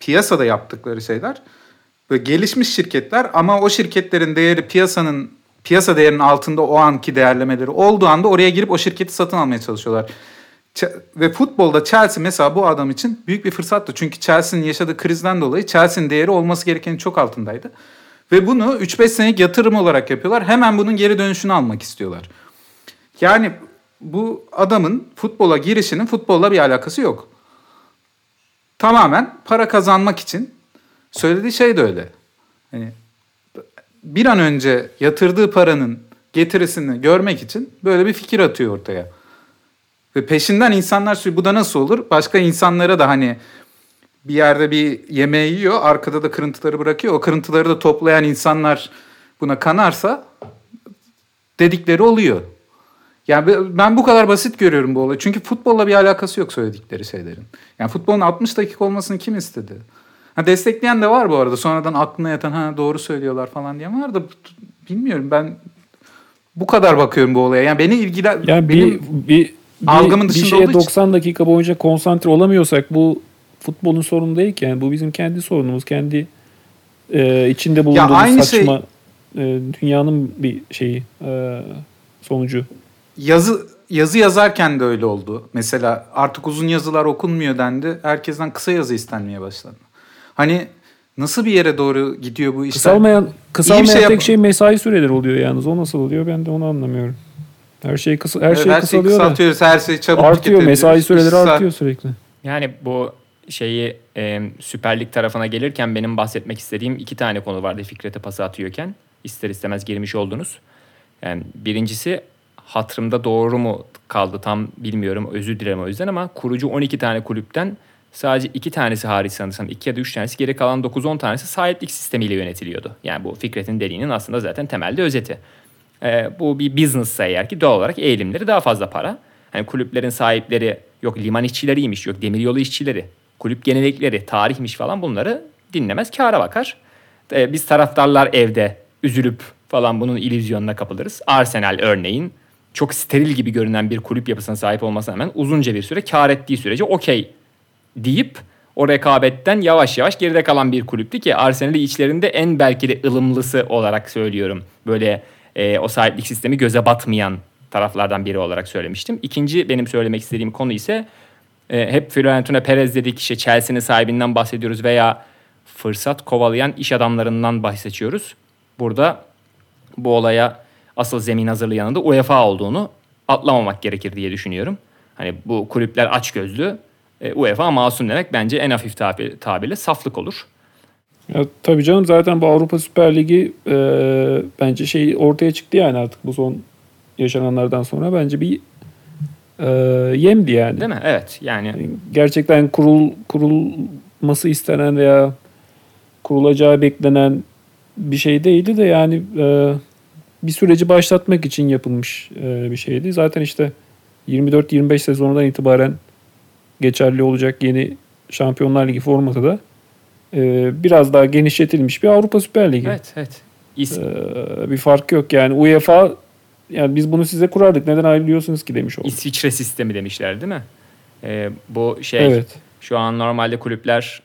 piyasada yaptıkları şeyler böyle gelişmiş şirketler ama o şirketlerin değeri piyasanın piyasa değerinin altında o anki değerlemeleri olduğu anda oraya girip o şirketi satın almaya çalışıyorlar. Ve futbolda Chelsea mesela bu adam için büyük bir fırsattı. Çünkü Chelsea'nin yaşadığı krizden dolayı Chelsea'nin değeri olması gerekenin çok altındaydı. Ve bunu 3-5 senelik yatırım olarak yapıyorlar. Hemen bunun geri dönüşünü almak istiyorlar. Yani bu adamın futbola girişinin futbolla bir alakası yok. Tamamen para kazanmak için söylediği şey de öyle. Hani bir an önce yatırdığı paranın getirisini görmek için böyle bir fikir atıyor ortaya. Ve peşinden insanlar söylüyor bu da nasıl olur? Başka insanlara da hani bir yerde bir yemeği yiyor, arkada da kırıntıları bırakıyor. O kırıntıları da toplayan insanlar buna kanarsa dedikleri oluyor. Yani be- ben bu kadar basit görüyorum bu olayı. Çünkü futbolla bir alakası yok söyledikleri şeylerin. Yani futbolun 60 dakika olmasını kim istedi? Ha destekleyen de var bu arada. Sonradan aklına yatan ha doğru söylüyorlar falan diyen var da bilmiyorum ben bu kadar bakıyorum bu olaya. Yani beni ilgilen Yani benim bir, bir, algımın bir dışında şeye olduğu için. 90 dakika boyunca konsantre olamıyorsak bu futbolun sorunu değil ki. Yani bu bizim kendi sorunumuz. Kendi e, içinde bulunduğumuz aynı saçma e, dünyanın bir şeyi e, sonucu. yazı yazı yazarken de öyle oldu. Mesela artık uzun yazılar okunmuyor dendi. Herkesten kısa yazı istenmeye başladı. Hani nasıl bir yere doğru gidiyor bu işler? Kısalmayan, kısalmayan şey tek yap- şey mesai süreleri oluyor yalnız. O nasıl oluyor ben de onu anlamıyorum. Her şey kısa her Evet, şey her şeyi kısalıyor da kısaltıyoruz, her şeyi çabuk artıyor. Mesai süreleri artıyor sürekli. Yani bu şeyi e, Süper Lig tarafına gelirken benim bahsetmek istediğim iki tane konu vardı Fikret'e pası atıyorken. ister istemez girmiş oldunuz. Yani birincisi hatırımda doğru mu kaldı tam bilmiyorum özür dilerim o yüzden ama kurucu 12 tane kulüpten sadece iki tanesi hariç sanırsam iki ya da üç tanesi geri kalan 9-10 tanesi sahiplik sistemiyle yönetiliyordu. Yani bu Fikret'in dediğinin aslında zaten temelde özeti. Ee, bu bir business eğer ki doğal olarak eğilimleri daha fazla para. Hani kulüplerin sahipleri yok liman işçileriymiş, yok demiryolu işçileri, kulüp genelikleri, tarihmiş falan bunları dinlemez, kâra bakar. Ee, biz taraftarlar evde üzülüp falan bunun illüzyonuna kapılırız. Arsenal örneğin çok steril gibi görünen bir kulüp yapısına sahip olmasına rağmen uzunca bir süre kar ettiği sürece okey deyip o rekabetten yavaş yavaş geride kalan bir kulüptü ki Arsenal'i içlerinde en belki de ılımlısı olarak söylüyorum. Böyle e, o sahiplik sistemi göze batmayan taraflardan biri olarak söylemiştim. İkinci benim söylemek istediğim konu ise e, hep Florentino Perez dedik işte Chelsea'nin sahibinden bahsediyoruz veya fırsat kovalayan iş adamlarından bahsediyoruz. Burada bu olaya asıl zemin hazırlayanın da UEFA olduğunu atlamamak gerekir diye düşünüyorum. Hani bu kulüpler aç gözlü, e, UEFA masum demek bence en hafif tabir, tabirle saflık olur. Ya, tabii canım zaten bu Avrupa Süper Ligi e, bence şey ortaya çıktı yani artık bu son yaşananlardan sonra bence bir e, yemdi yani. Değil mi? Evet. Yani gerçekten kurul kurulması istenen veya kurulacağı beklenen bir şey değildi de yani e, bir süreci başlatmak için yapılmış e, bir şeydi. Zaten işte 24-25 sezonundan itibaren geçerli olacak yeni Şampiyonlar Ligi formatı da biraz daha genişletilmiş bir Avrupa Süper Ligi. Evet, evet. İs- E, bir fark yok yani UEFA yani biz bunu size kurardık neden ayrılıyorsunuz ki demiş oldu. İsviçre sistemi demişler değil mi? Ee, bu şey Evet. şu an normalde kulüpler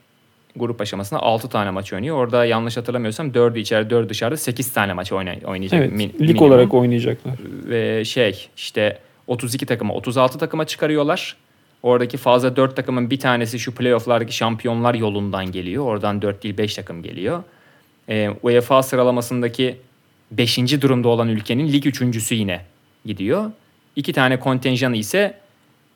grup aşamasında 6 tane maç oynuyor. Orada yanlış hatırlamıyorsam 4'ü içeride 4 dışarıda 8 tane maç oynay- oynayacak. Evet. min- lig minimum. olarak oynayacaklar. Ve şey işte 32 takıma 36 takıma çıkarıyorlar. Oradaki fazla 4 takımın bir tanesi şu playofflardaki şampiyonlar yolundan geliyor. Oradan 4 değil 5 takım geliyor. Ee, UEFA sıralamasındaki 5. durumda olan ülkenin lig üçüncüsü yine gidiyor. İki tane kontenjanı ise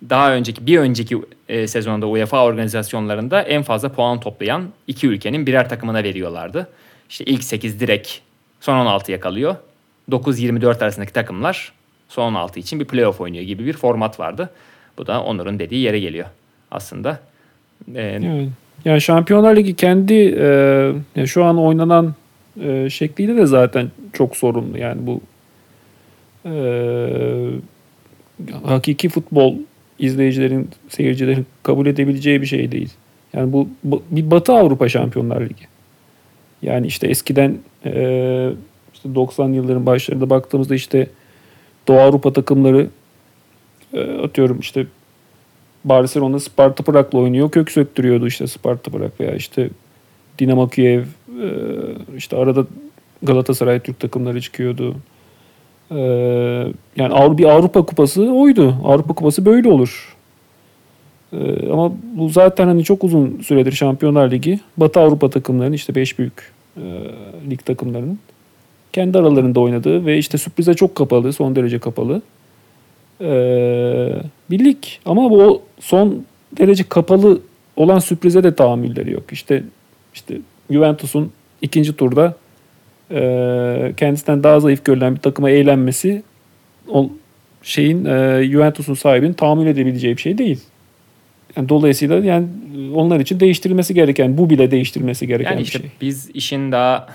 daha önceki bir önceki e, sezonda UEFA organizasyonlarında en fazla puan toplayan iki ülkenin birer takımına veriyorlardı. İşte ilk 8 direkt son 16'ya kalıyor. 9-24 arasındaki takımlar son 16 için bir playoff oynuyor gibi bir format vardı. Bu da Onur'un dediği yere geliyor aslında. Ee, Yani, yani Şampiyonlar Ligi kendi e, yani şu an oynanan e, şekliyle de zaten çok sorunlu. Yani bu e, hakiki futbol izleyicilerin, seyircilerin kabul edebileceği bir şey değil. Yani bu bu- bir Batı Avrupa Şampiyonlar Ligi. Yani işte eskiden e, işte 90 yılların başlarında baktığımızda işte Doğu Avrupa takımları atıyorum işte Barcelona Sparta Prag'la oynuyor. Kök söktürüyordu işte Sparta Prag veya işte Dinamo Kiev e, işte arada Galatasaray Türk takımları çıkıyordu. E, yani bir Avrupa kupası oydu. Avrupa kupası böyle olur. E, ama bu zaten hani çok uzun süredir Şampiyonlar Ligi. Batı Avrupa takımlarının işte 5 büyük e, lig takımlarının kendi aralarında oynadığı ve işte sürprize çok kapalı, son derece kapalı. Ee, bir lig ama bu son derece kapalı olan sürprize de tahammülleri yok. İşte işte Juventus'un ikinci turda e, kendisinden daha zayıf görülen bir takıma eğlenmesi o şeyin e, Juventus'un sahibinin tahammül edebileceği bir şey değil. Yani dolayısıyla yani onlar için değiştirilmesi gereken bu bile değiştirilmesi gereken Yani bir işte şey. biz işin daha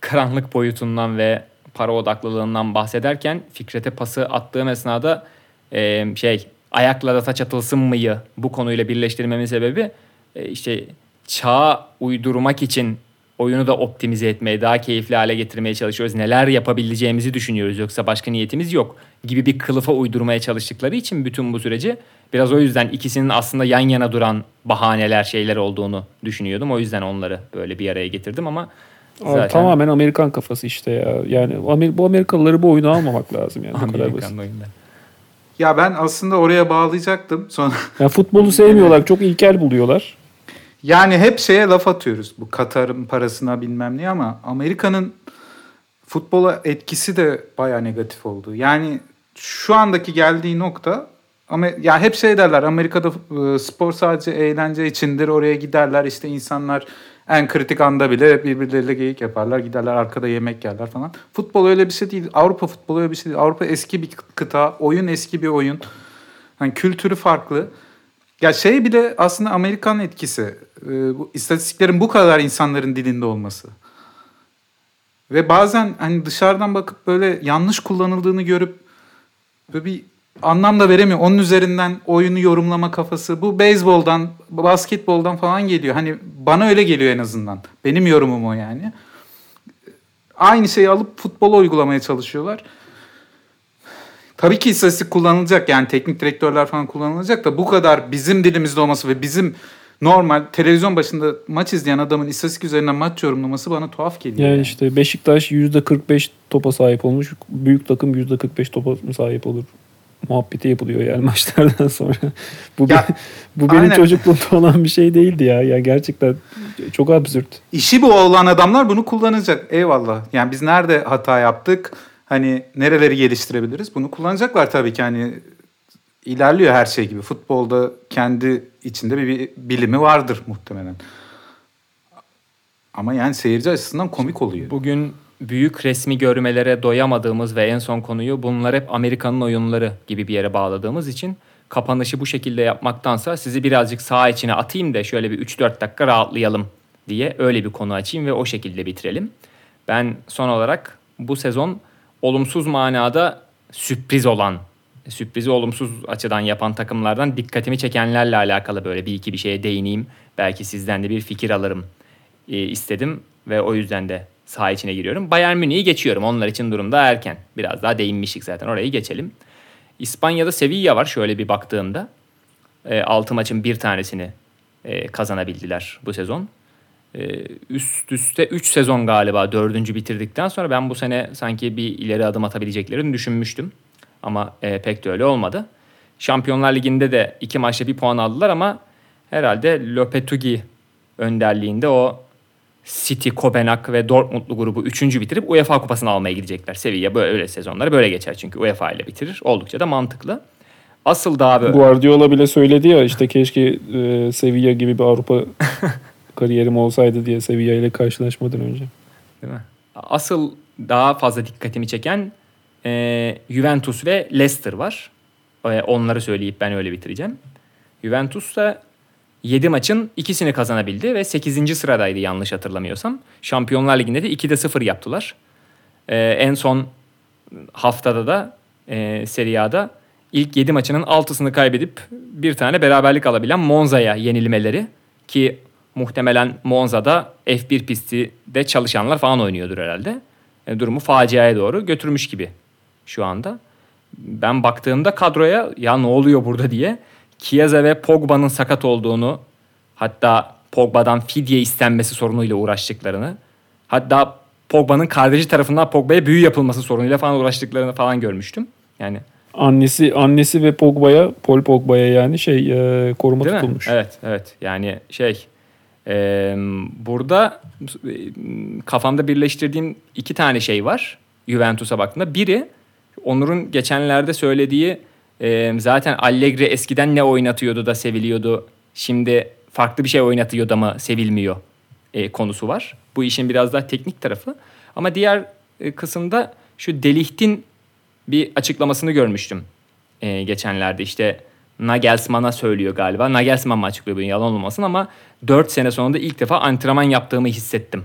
karanlık boyutundan ve para odaklılığından bahsederken Fikret'e pası attığım esnada e, şey ayakla da taç atılsın mıyı bu konuyla birleştirmemin sebebi e, işte çağa uydurmak için oyunu da optimize etmeye, daha keyifli hale getirmeye çalışıyoruz. Neler yapabileceğimizi düşünüyoruz yoksa başka niyetimiz yok gibi bir kılıfa uydurmaya çalıştıkları için bütün bu süreci biraz o yüzden ikisinin aslında yan yana duran bahaneler şeyler olduğunu düşünüyordum. O yüzden onları böyle bir araya getirdim ama Abi zaten Tamamen Amerikan kafası işte ya. Yani bu Amerikalıları bu oyunu almamak lazım yani. Bu kadar basit. Amerikan oyunları. Ya ben aslında oraya bağlayacaktım. Sonra Yani futbolu sevmiyorlar. Çok ilkel buluyorlar. yani hep şeye laf atıyoruz. Bu Katar'ın parasına bilmem ne ama Amerika'nın futbola etkisi de baya negatif oldu. Yani şu andaki geldiği nokta ama ya hep şey derler Amerika'da e, spor sadece eğlence içindir. Oraya giderler işte insanlar en kritik anda bile birbirleriyle geyik yaparlar. Giderler arkada yemek yerler falan. Futbol öyle bir şey değil. Avrupa futbolu öyle bir şey değil. Avrupa eski bir kıta. Oyun eski bir oyun. Hani kültürü farklı. Ya şey bile aslında Amerikan etkisi. Ee, bu istatistiklerin bu kadar insanların dilinde olması. Ve bazen hani dışarıdan bakıp böyle yanlış kullanıldığını görüp böyle bir anlam da veremiyor. Onun üzerinden oyunu yorumlama kafası. Bu beyzboldan, basketboldan falan geliyor. Hani bana öyle geliyor en azından. Benim yorumum o yani. Aynı şeyi alıp futbola uygulamaya çalışıyorlar. Tabii ki istatistik kullanılacak yani teknik direktörler falan kullanılacak da bu kadar bizim dilimizde olması ve bizim normal televizyon başında maç izleyen adamın istatistik üzerinden maç yorumlaması bana tuhaf geliyor. Yani işte Beşiktaş %45 topa sahip olmuş. Büyük takım %45 topa sahip olur? Muhabbeti yapılıyor yani maçlardan sonra. bu Ya, bu benim aynen. çocukluğumda olan bir şey değildi ya. Ya gerçekten çok absürt. İşi bu olan adamlar bunu kullanacak. Eyvallah. Yani biz nerede hata yaptık? Hani nereleri geliştirebiliriz? Bunu kullanacaklar tabii ki. Hani ilerliyor her şey gibi. Futbolda kendi içinde bir, bir bilimi vardır muhtemelen. Ama yani seyirci açısından komik oluyor. Bugün büyük resmi görmelere doyamadığımız ve en son konuyu bunlar hep Amerika'nın oyunları gibi bir yere bağladığımız için kapanışı bu şekilde yapmaktansa sizi birazcık sağ içine atayım da şöyle bir 3-4 dakika rahatlayalım diye öyle bir konu açayım ve o şekilde bitirelim. Ben son olarak bu sezon olumsuz manada sürpriz olan, sürprizi olumsuz açıdan yapan takımlardan dikkatimi çekenlerle alakalı böyle bir iki bir şeye değineyim. Belki sizden de bir fikir alırım e, istedim ve o yüzden de saha içine giriyorum. Bayern Münih'i geçiyorum. Onlar için durum daha erken. Biraz daha değinmiştik zaten. Orayı geçelim. İspanya'da Sevilla var şöyle bir baktığımda. 6 maçın bir tanesini e, kazanabildiler bu sezon. E, üst üste 3 sezon galiba dördüncü bitirdikten sonra ben bu sene sanki bir ileri adım atabileceklerini düşünmüştüm. Ama e, pek de öyle olmadı. Şampiyonlar Ligi'nde de iki maçta bir puan aldılar ama herhalde Lopetegui önderliğinde o City, Kopenhag ve Dortmundlu grubu üçüncü bitirip UEFA kupasını almaya gidecekler. Sevilla böyle öyle sezonları böyle geçer çünkü UEFA ile bitirir. Oldukça da mantıklı. Asıl daha böyle... Guardiola bile söyledi ya işte keşke e, Sevilla gibi bir Avrupa kariyerim olsaydı diye Sevilla ile karşılaşmadan önce. Değil mi? Asıl daha fazla dikkatimi çeken e, Juventus ve Leicester var. E, onları söyleyip ben öyle bitireceğim. Juventus da 7 maçın ikisini kazanabildi ve 8. sıradaydı yanlış hatırlamıyorsam. Şampiyonlar Ligi'nde de 2'de 0 yaptılar. E, en son haftada da e, Serie A'da ilk 7 maçının 6'sını kaybedip bir tane beraberlik alabilen Monza'ya yenilmeleri ki muhtemelen Monza'da F1 pisti de çalışanlar falan oynuyordur herhalde. E, durumu faciaya doğru götürmüş gibi şu anda. Ben baktığımda kadroya ya ne oluyor burada diye Chiesa ve Pogba'nın sakat olduğunu hatta Pogba'dan fidye istenmesi sorunuyla uğraştıklarını hatta Pogba'nın kardeşi tarafından Pogba'ya büyü yapılması sorunuyla falan uğraştıklarını falan görmüştüm. Yani Annesi annesi ve Pogba'ya, Paul Pogba'ya yani şey e, koruma Değil mi? tutulmuş. Evet, evet. Yani şey e, burada e, kafamda birleştirdiğim iki tane şey var Juventus'a baktığımda. Biri Onur'un geçenlerde söylediği e, zaten Allegri eskiden ne oynatıyordu da seviliyordu. Şimdi farklı bir şey oynatıyor da mı sevilmiyor e, konusu var. Bu işin biraz daha teknik tarafı. Ama diğer e, kısımda şu Delicht'in bir açıklamasını görmüştüm e, geçenlerde. İşte Nagelsmann'a söylüyor galiba. Nagelsmann mı açıklıyor bunu yalan olmasın ama 4 sene sonunda ilk defa antrenman yaptığımı hissettim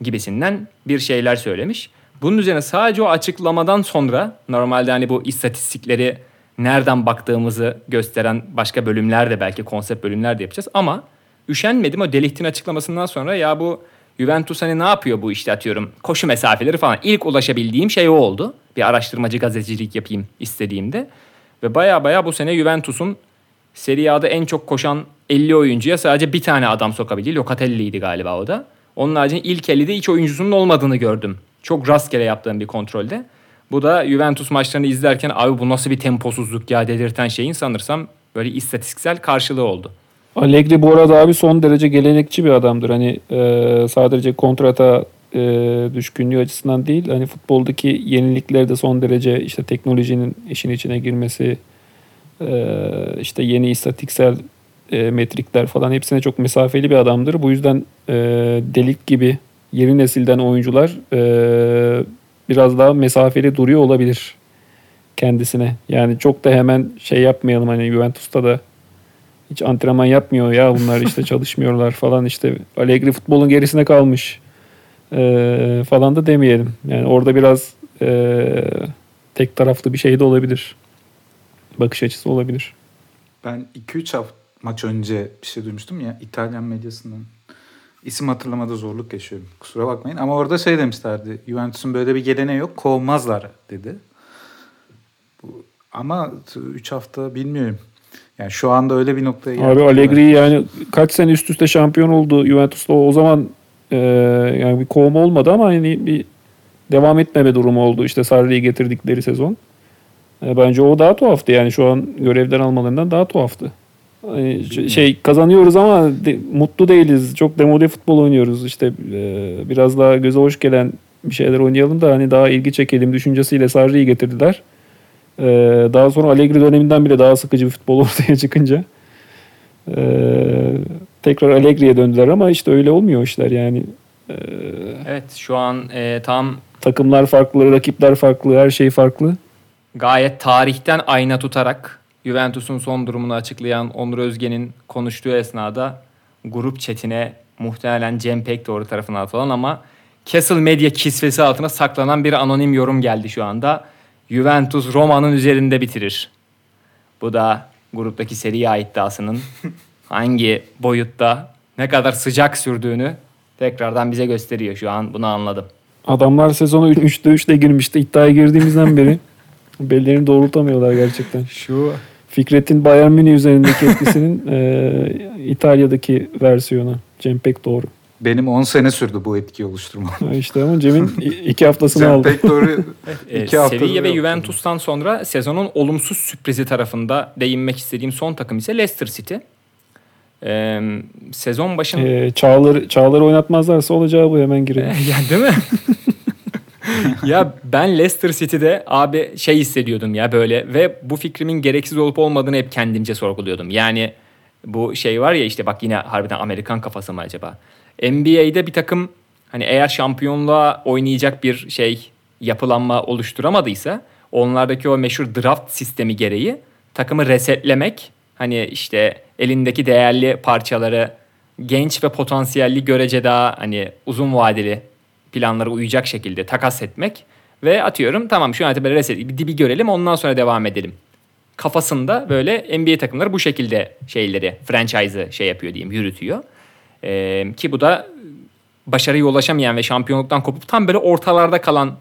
gibisinden bir şeyler söylemiş. Bunun üzerine sadece o açıklamadan sonra normalde hani bu istatistikleri nereden baktığımızı gösteren başka bölümler de belki konsept bölümler de yapacağız ama üşenmedim o Delicht'in açıklamasından sonra ya bu Juventus hani ne yapıyor bu işte atıyorum koşu mesafeleri falan. İlk ulaşabildiğim şey o oldu. Bir araştırmacı gazetecilik yapayım istediğimde. Ve baya baya bu sene Juventus'un Serie A'da en çok koşan 50 oyuncuya sadece bir tane adam sokabildiği Locatelli'ydi galiba o da. Onun haricinde ilk 50'de hiç oyuncusunun olmadığını gördüm. Çok rastgele yaptığım bir kontrolde. Bu da Juventus maçlarını izlerken abi bu nasıl bir temposuzluk ya dedirten şeyin sanırsam böyle istatistiksel karşılığı oldu. Allegri bu arada abi son derece gelenekçi bir adamdır. Hani e, sadece kontrata e, düşkünlüğü açısından değil hani futboldaki yenilikleri de son derece işte teknolojinin işin içine girmesi e, işte yeni istatistiksel e, metrikler falan hepsine çok mesafeli bir adamdır. Bu yüzden e, delik gibi yeni nesilden oyuncular e, biraz daha mesafeli duruyor olabilir kendisine. Yani çok da hemen şey yapmayalım hani Juventus'ta da hiç antrenman yapmıyor ya bunlar işte çalışmıyorlar falan işte Allegri futbolun gerisine kalmış e, falan da demeyelim. Yani orada biraz e, tek taraflı bir şey de olabilir. Bakış açısı olabilir. Ben 2-3 hafta maç önce bir şey duymuştum ya İtalyan medyasından. İsim hatırlamada zorluk yaşıyorum. Kusura bakmayın. Ama orada şey demişlerdi. Juventus'un böyle bir geleneği yok. Kovmazlar dedi. Bu, ama 3 hafta bilmiyorum. Yani şu anda öyle bir noktaya geldi. Abi Allegri yani kaç sene üst üste şampiyon oldu Juventus'ta o zaman e, yani bir kovma olmadı ama hani bir devam etmeme durumu oldu. İşte Sarri'yi getirdikleri sezon. E, bence o daha tuhaftı yani şu an görevden almalarından daha tuhaftı. Hani şey kazanıyoruz ama de, mutlu değiliz. Çok demode futbol oynuyoruz. İşte e, biraz daha göze hoş gelen bir şeyler oynayalım da hani daha ilgi çekelim düşüncesiyle Sarri'yi getirdiler. E, daha sonra Allegri döneminden bile daha sıkıcı bir futbol ortaya çıkınca e, tekrar Allegri'ye döndüler ama işte öyle olmuyor işler yani. E, Evet şu an e, tam takımlar farklı, rakipler farklı, her şey farklı. gayet tarihten ayna tutarak Juventus'un son durumunu açıklayan Onur Özge'nin konuştuğu esnada grup chatine muhtemelen Cem Pek doğru tarafına atılan ama Castle Media kisvesi altına saklanan bir anonim yorum geldi şu anda. Juventus Roma'nın üzerinde bitirir. Bu da gruptaki seri A iddiasının hangi boyutta ne kadar sıcak sürdüğünü tekrardan bize gösteriyor. Şu an bunu anladım. Adamlar sezonu 3'te 3'te girmişti. İddiaya girdiğimizden beri bellerini doğrultamıyorlar gerçekten. Şu Fikret'in Bayern Münih üzerindeki etkisinin e, İtalya'daki versiyonu. Cem Pek doğru. Benim 10 sene sürdü bu etkiyi oluşturmam. İşte ama Cem'in i- iki haftasını Sen aldı. pek doğru E, iki hafta Sevilla ve Juventus'tan sonra sezonun olumsuz sürprizi tarafında değinmek istediğim son takım ise Leicester City. E, sezon başında... E, Çağlar, Çağlar oynatmazlarsa olacağı bu hemen girelim. ya değil mi? Ya ben Leicester City'de abi şey hissediyordum ya böyle ve bu fikrimin gereksiz olup olmadığını hep kendimce sorguluyordum. Yani bu şey var ya işte bak yine harbiden Amerikan kafası mı acaba? NBA'de bir takım hani eğer şampiyonluğa oynayacak bir şey yapılanma oluşturamadıysa onlardaki o meşhur draft sistemi gereği takımı resetlemek hani işte elindeki değerli parçaları genç ve potansiyelli görece daha hani uzun vadeli planlara uyacak şekilde takas etmek ve atıyorum tamam şu itibariyle reset bir dibi görelim ondan sonra devam edelim. Kafasında böyle NBA takımları bu şekilde şeyleri franchise'ı şey yapıyor diyeyim yürütüyor. Ee, ki bu da başarıya ulaşamayan ve şampiyonluktan kopup tam böyle ortalarda kalan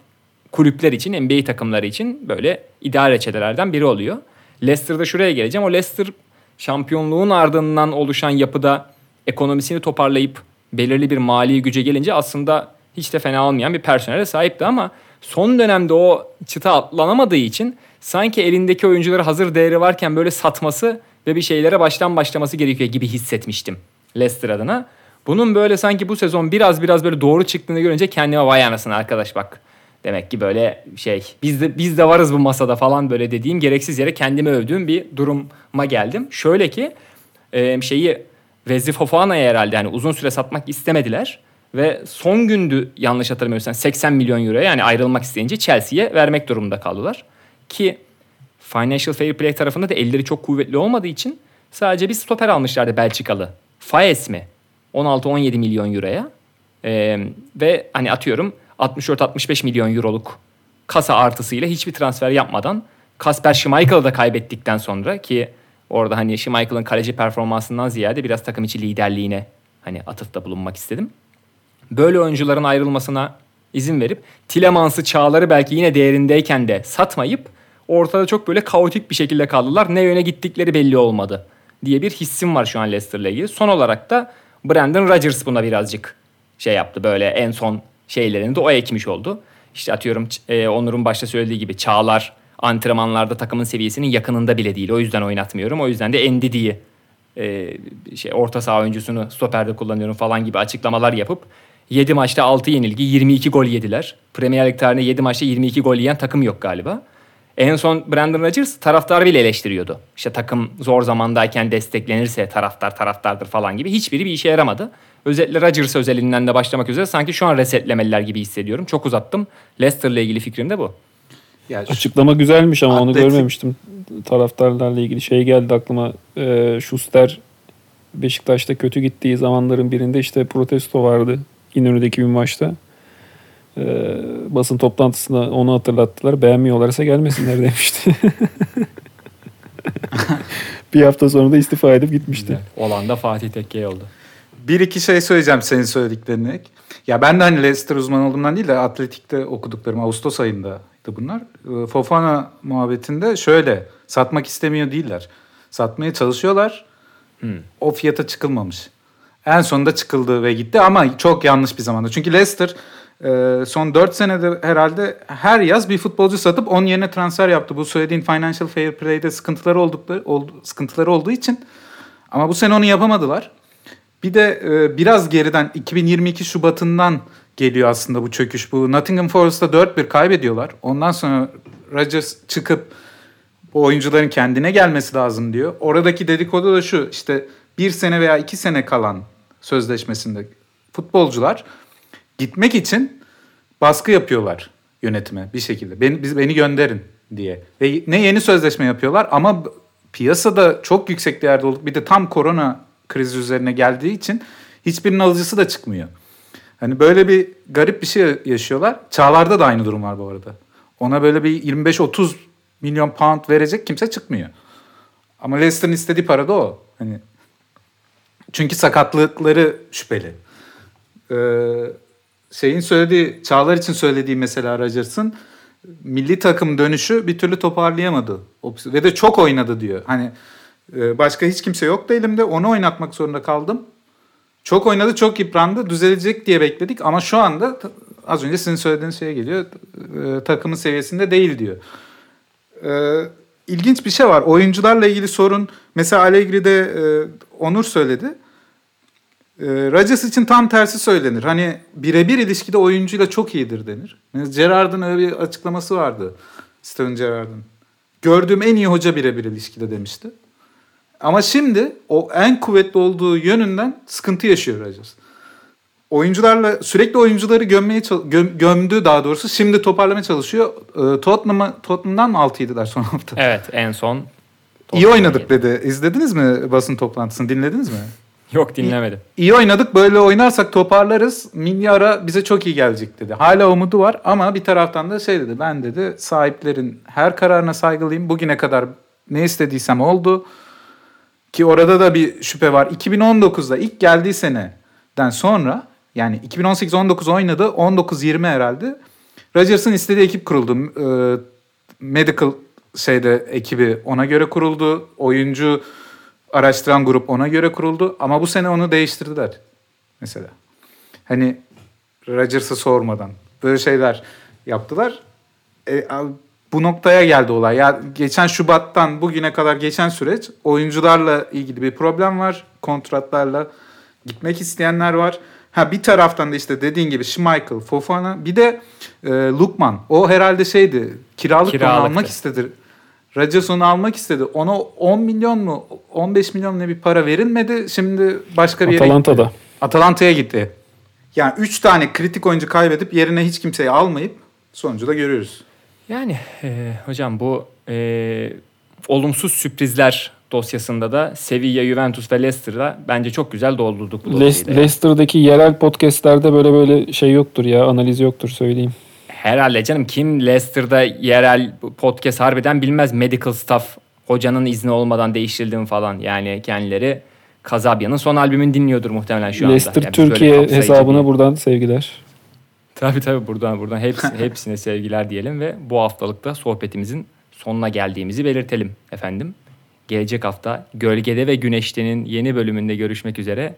kulüpler için, NBA takımları için böyle ideal reçetelerden biri oluyor. Leicester'da şuraya geleceğim. O Leicester şampiyonluğun ardından oluşan yapıda ekonomisini toparlayıp belirli bir mali güce gelince aslında hiç de fena olmayan bir personele sahipti ama son dönemde o çıta atlanamadığı için sanki elindeki oyuncuları hazır değeri varken böyle satması ve bir şeylere baştan başlaması gerekiyor gibi hissetmiştim Leicester adına. Bunun böyle sanki bu sezon biraz biraz böyle doğru çıktığını görünce kendime vay anasını arkadaş bak. Demek ki böyle şey biz de biz de varız bu masada falan böyle dediğim gereksiz yere kendimi övdüğüm bir duruma geldim. Şöyle ki şeyi Vezzi Fofana'ya herhalde hani uzun süre satmak istemediler. Ve son gündü yanlış hatırlamıyorsam 80 milyon euroya yani ayrılmak isteyince Chelsea'ye vermek durumunda kaldılar. Ki Financial Fair Play tarafında da elleri çok kuvvetli olmadığı için sadece bir stoper almışlardı Belçikalı. Faes mi? 16-17 milyon euroya. Ee, ve hani atıyorum 64-65 milyon euroluk kasa artısıyla hiçbir transfer yapmadan Kasper Schmeichel'ı da kaybettikten sonra ki orada hani Schmeichel'ın kaleci performansından ziyade biraz takım içi liderliğine hani atıfta bulunmak istedim. Böyle oyuncuların ayrılmasına izin verip Tilemans'ı Çağlar'ı belki yine değerindeyken de satmayıp ortada çok böyle kaotik bir şekilde kaldılar. Ne yöne gittikleri belli olmadı diye bir hissim var şu an Leicester'la ilgili. Son olarak da Brandon Rodgers buna birazcık şey yaptı böyle en son şeylerini de o ekmiş oldu. İşte atıyorum e, Onur'un başta söylediği gibi Çağlar antrenmanlarda takımın seviyesinin yakınında bile değil. O yüzden oynatmıyorum. O yüzden de Endidi'yi e, şey orta saha oyuncusunu stoperde kullanıyorum falan gibi açıklamalar yapıp 7 maçta 6 yenilgi 22 gol yediler. Premier Lig tarihinde 7 maçta 22 gol yiyen takım yok galiba. En son Brandon Rodgers taraftarı bile eleştiriyordu. İşte takım zor zamandayken desteklenirse taraftar taraftardır falan gibi. Hiçbiri bir işe yaramadı. Özellikle Rodgers özelinden de başlamak üzere sanki şu an resetlemeliler gibi hissediyorum. Çok uzattım. Leicester'la ilgili fikrim de bu. Ya şu- Açıklama güzelmiş ama onu görmemiştim. Taraftarlarla ilgili şey geldi aklıma. Ee, Schuster Beşiktaş'ta kötü gittiği zamanların birinde işte protesto vardı İnönü'deki bir maçta. Ee, basın toplantısında onu hatırlattılar. Beğenmiyorlarsa gelmesinler demişti. bir hafta sonra da istifa edip gitmişti. Olan da Fatih Tekke oldu. Bir iki şey söyleyeceğim senin söylediklerine. Ya ben de hani Leicester uzmanı olduğumdan değil de Atletik'te okuduklarım Ağustos çıktı bunlar. E, Fofana muhabbetinde şöyle satmak istemiyor değiller. Satmaya çalışıyorlar. Hmm. O fiyata çıkılmamış. En sonunda çıkıldı ve gitti ama çok yanlış bir zamanda. Çünkü Leicester e, son 4 senede herhalde her yaz bir futbolcu satıp onun yerine transfer yaptı. Bu söylediğin financial fair play'de sıkıntıları oldukları oldu, sıkıntıları olduğu için ama bu sene onu yapamadılar. Bir de e, biraz geriden 2022 Şubat'ından geliyor aslında bu çöküş. Bu Nottingham Forest'ta 4-1 kaybediyorlar. Ondan sonra Rodgers çıkıp bu oyuncuların kendine gelmesi lazım diyor. Oradaki dedikodu da şu işte bir sene veya iki sene kalan sözleşmesinde futbolcular gitmek için baskı yapıyorlar yönetime bir şekilde. Beni, biz, beni gönderin diye. Ve ne yeni sözleşme yapıyorlar ama piyasada çok yüksek değerde olduk. Bir de tam korona krizi üzerine geldiği için hiçbirinin alıcısı da çıkmıyor. Hani böyle bir garip bir şey yaşıyorlar. Çağlar'da da aynı durum var bu arada. Ona böyle bir 25-30 milyon pound verecek kimse çıkmıyor. Ama Leicester'ın istediği para da o. Hani çünkü sakatlıkları şüpheli. Ee, şeyin söylediği, Çağlar için söylediği mesela Rodgers'ın milli takım dönüşü bir türlü toparlayamadı. Ve de çok oynadı diyor. Hani e, başka hiç kimse yoktu elimde. Onu oynatmak zorunda kaldım. Çok oynadı, çok yıprandı. Düzelecek diye bekledik ama şu anda az önce sizin söylediğiniz şeye geliyor. E, takımın seviyesinde değil diyor. İlginç bir şey var. Oyuncularla ilgili sorun mesela Allegri'de e, Onur söyledi. E, Rodgers için tam tersi söylenir. Hani birebir ilişkide oyuncuyla çok iyidir denir. Yani Gerrard'ın öyle bir açıklaması vardı. Steven Gerrard'ın. Gördüğüm en iyi hoca birebir ilişkide demişti. Ama şimdi o en kuvvetli olduğu yönünden sıkıntı yaşıyor Rodgers. Oyuncularla sürekli oyuncuları gömmeye göm, gömdü daha doğrusu. Şimdi toparlamaya çalışıyor. Ee, Tottenham'a Tottenham'dan mı 6-7'ler son hafta? Evet en son. İyi oynadık dedi. İzlediniz mi basın toplantısını? Dinlediniz mi? Yok dinlemedim. İyi, iyi oynadık böyle oynarsak toparlarız. Milli ara bize çok iyi gelecek dedi. Hala umudu var ama bir taraftan da şey dedi. Ben dedi sahiplerin her kararına saygılıyım. Bugüne kadar ne istediysem oldu. Ki orada da bir şüphe var. 2019'da ilk geldiği seneden sonra yani 2018-19 oynadı. 19-20 herhalde. Rodgers'ın istediği ekip kuruldu. Ee, medical şeyde ekibi ona göre kuruldu. Oyuncu araştıran grup ona göre kuruldu. Ama bu sene onu değiştirdiler. Mesela. Hani Rodgers'a sormadan. Böyle şeyler yaptılar. E, bu noktaya geldi olay. Ya geçen Şubat'tan bugüne kadar geçen süreç oyuncularla ilgili bir problem var. Kontratlarla gitmek isteyenler var. Ha bir taraftan da işte dediğin gibi Schmeichel, Fofana bir de e, Lukman. O herhalde şeydi. Kiralık onu almak istedi. Rodgers onu almak istedi. Ona 10 milyon mu 15 milyon ne bir para verilmedi. Şimdi başka bir yere Atalanta'da. gitti. Atalanta'ya gitti. Yani 3 tane kritik oyuncu kaybedip yerine hiç kimseyi almayıp sonucu da görüyoruz. Yani e, hocam bu e, olumsuz sürprizler dosyasında da Sevilla, Juventus ve Leicester'da bence çok güzel doldurduk bu dosyayı. Le- Leicester'daki yerel podcastlerde böyle böyle şey yoktur ya analiz yoktur söyleyeyim. Herhalde canım kim Leicester'da yerel podcast harbiden bilmez medical staff hocanın izni olmadan değiştirildiğini falan yani kendileri Kazabya'nın son albümünü dinliyordur muhtemelen şu anda. Leicester Türkiye hesabına diye. buradan sevgiler. Tabii tabii buradan buradan hepsi, hepsine sevgiler diyelim ve bu haftalıkta sohbetimizin sonuna geldiğimizi belirtelim efendim. Gelecek hafta Gölgede ve Güneşte'nin yeni bölümünde görüşmek üzere.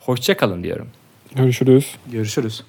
Hoşça kalın diyorum. Görüşürüz. Görüşürüz.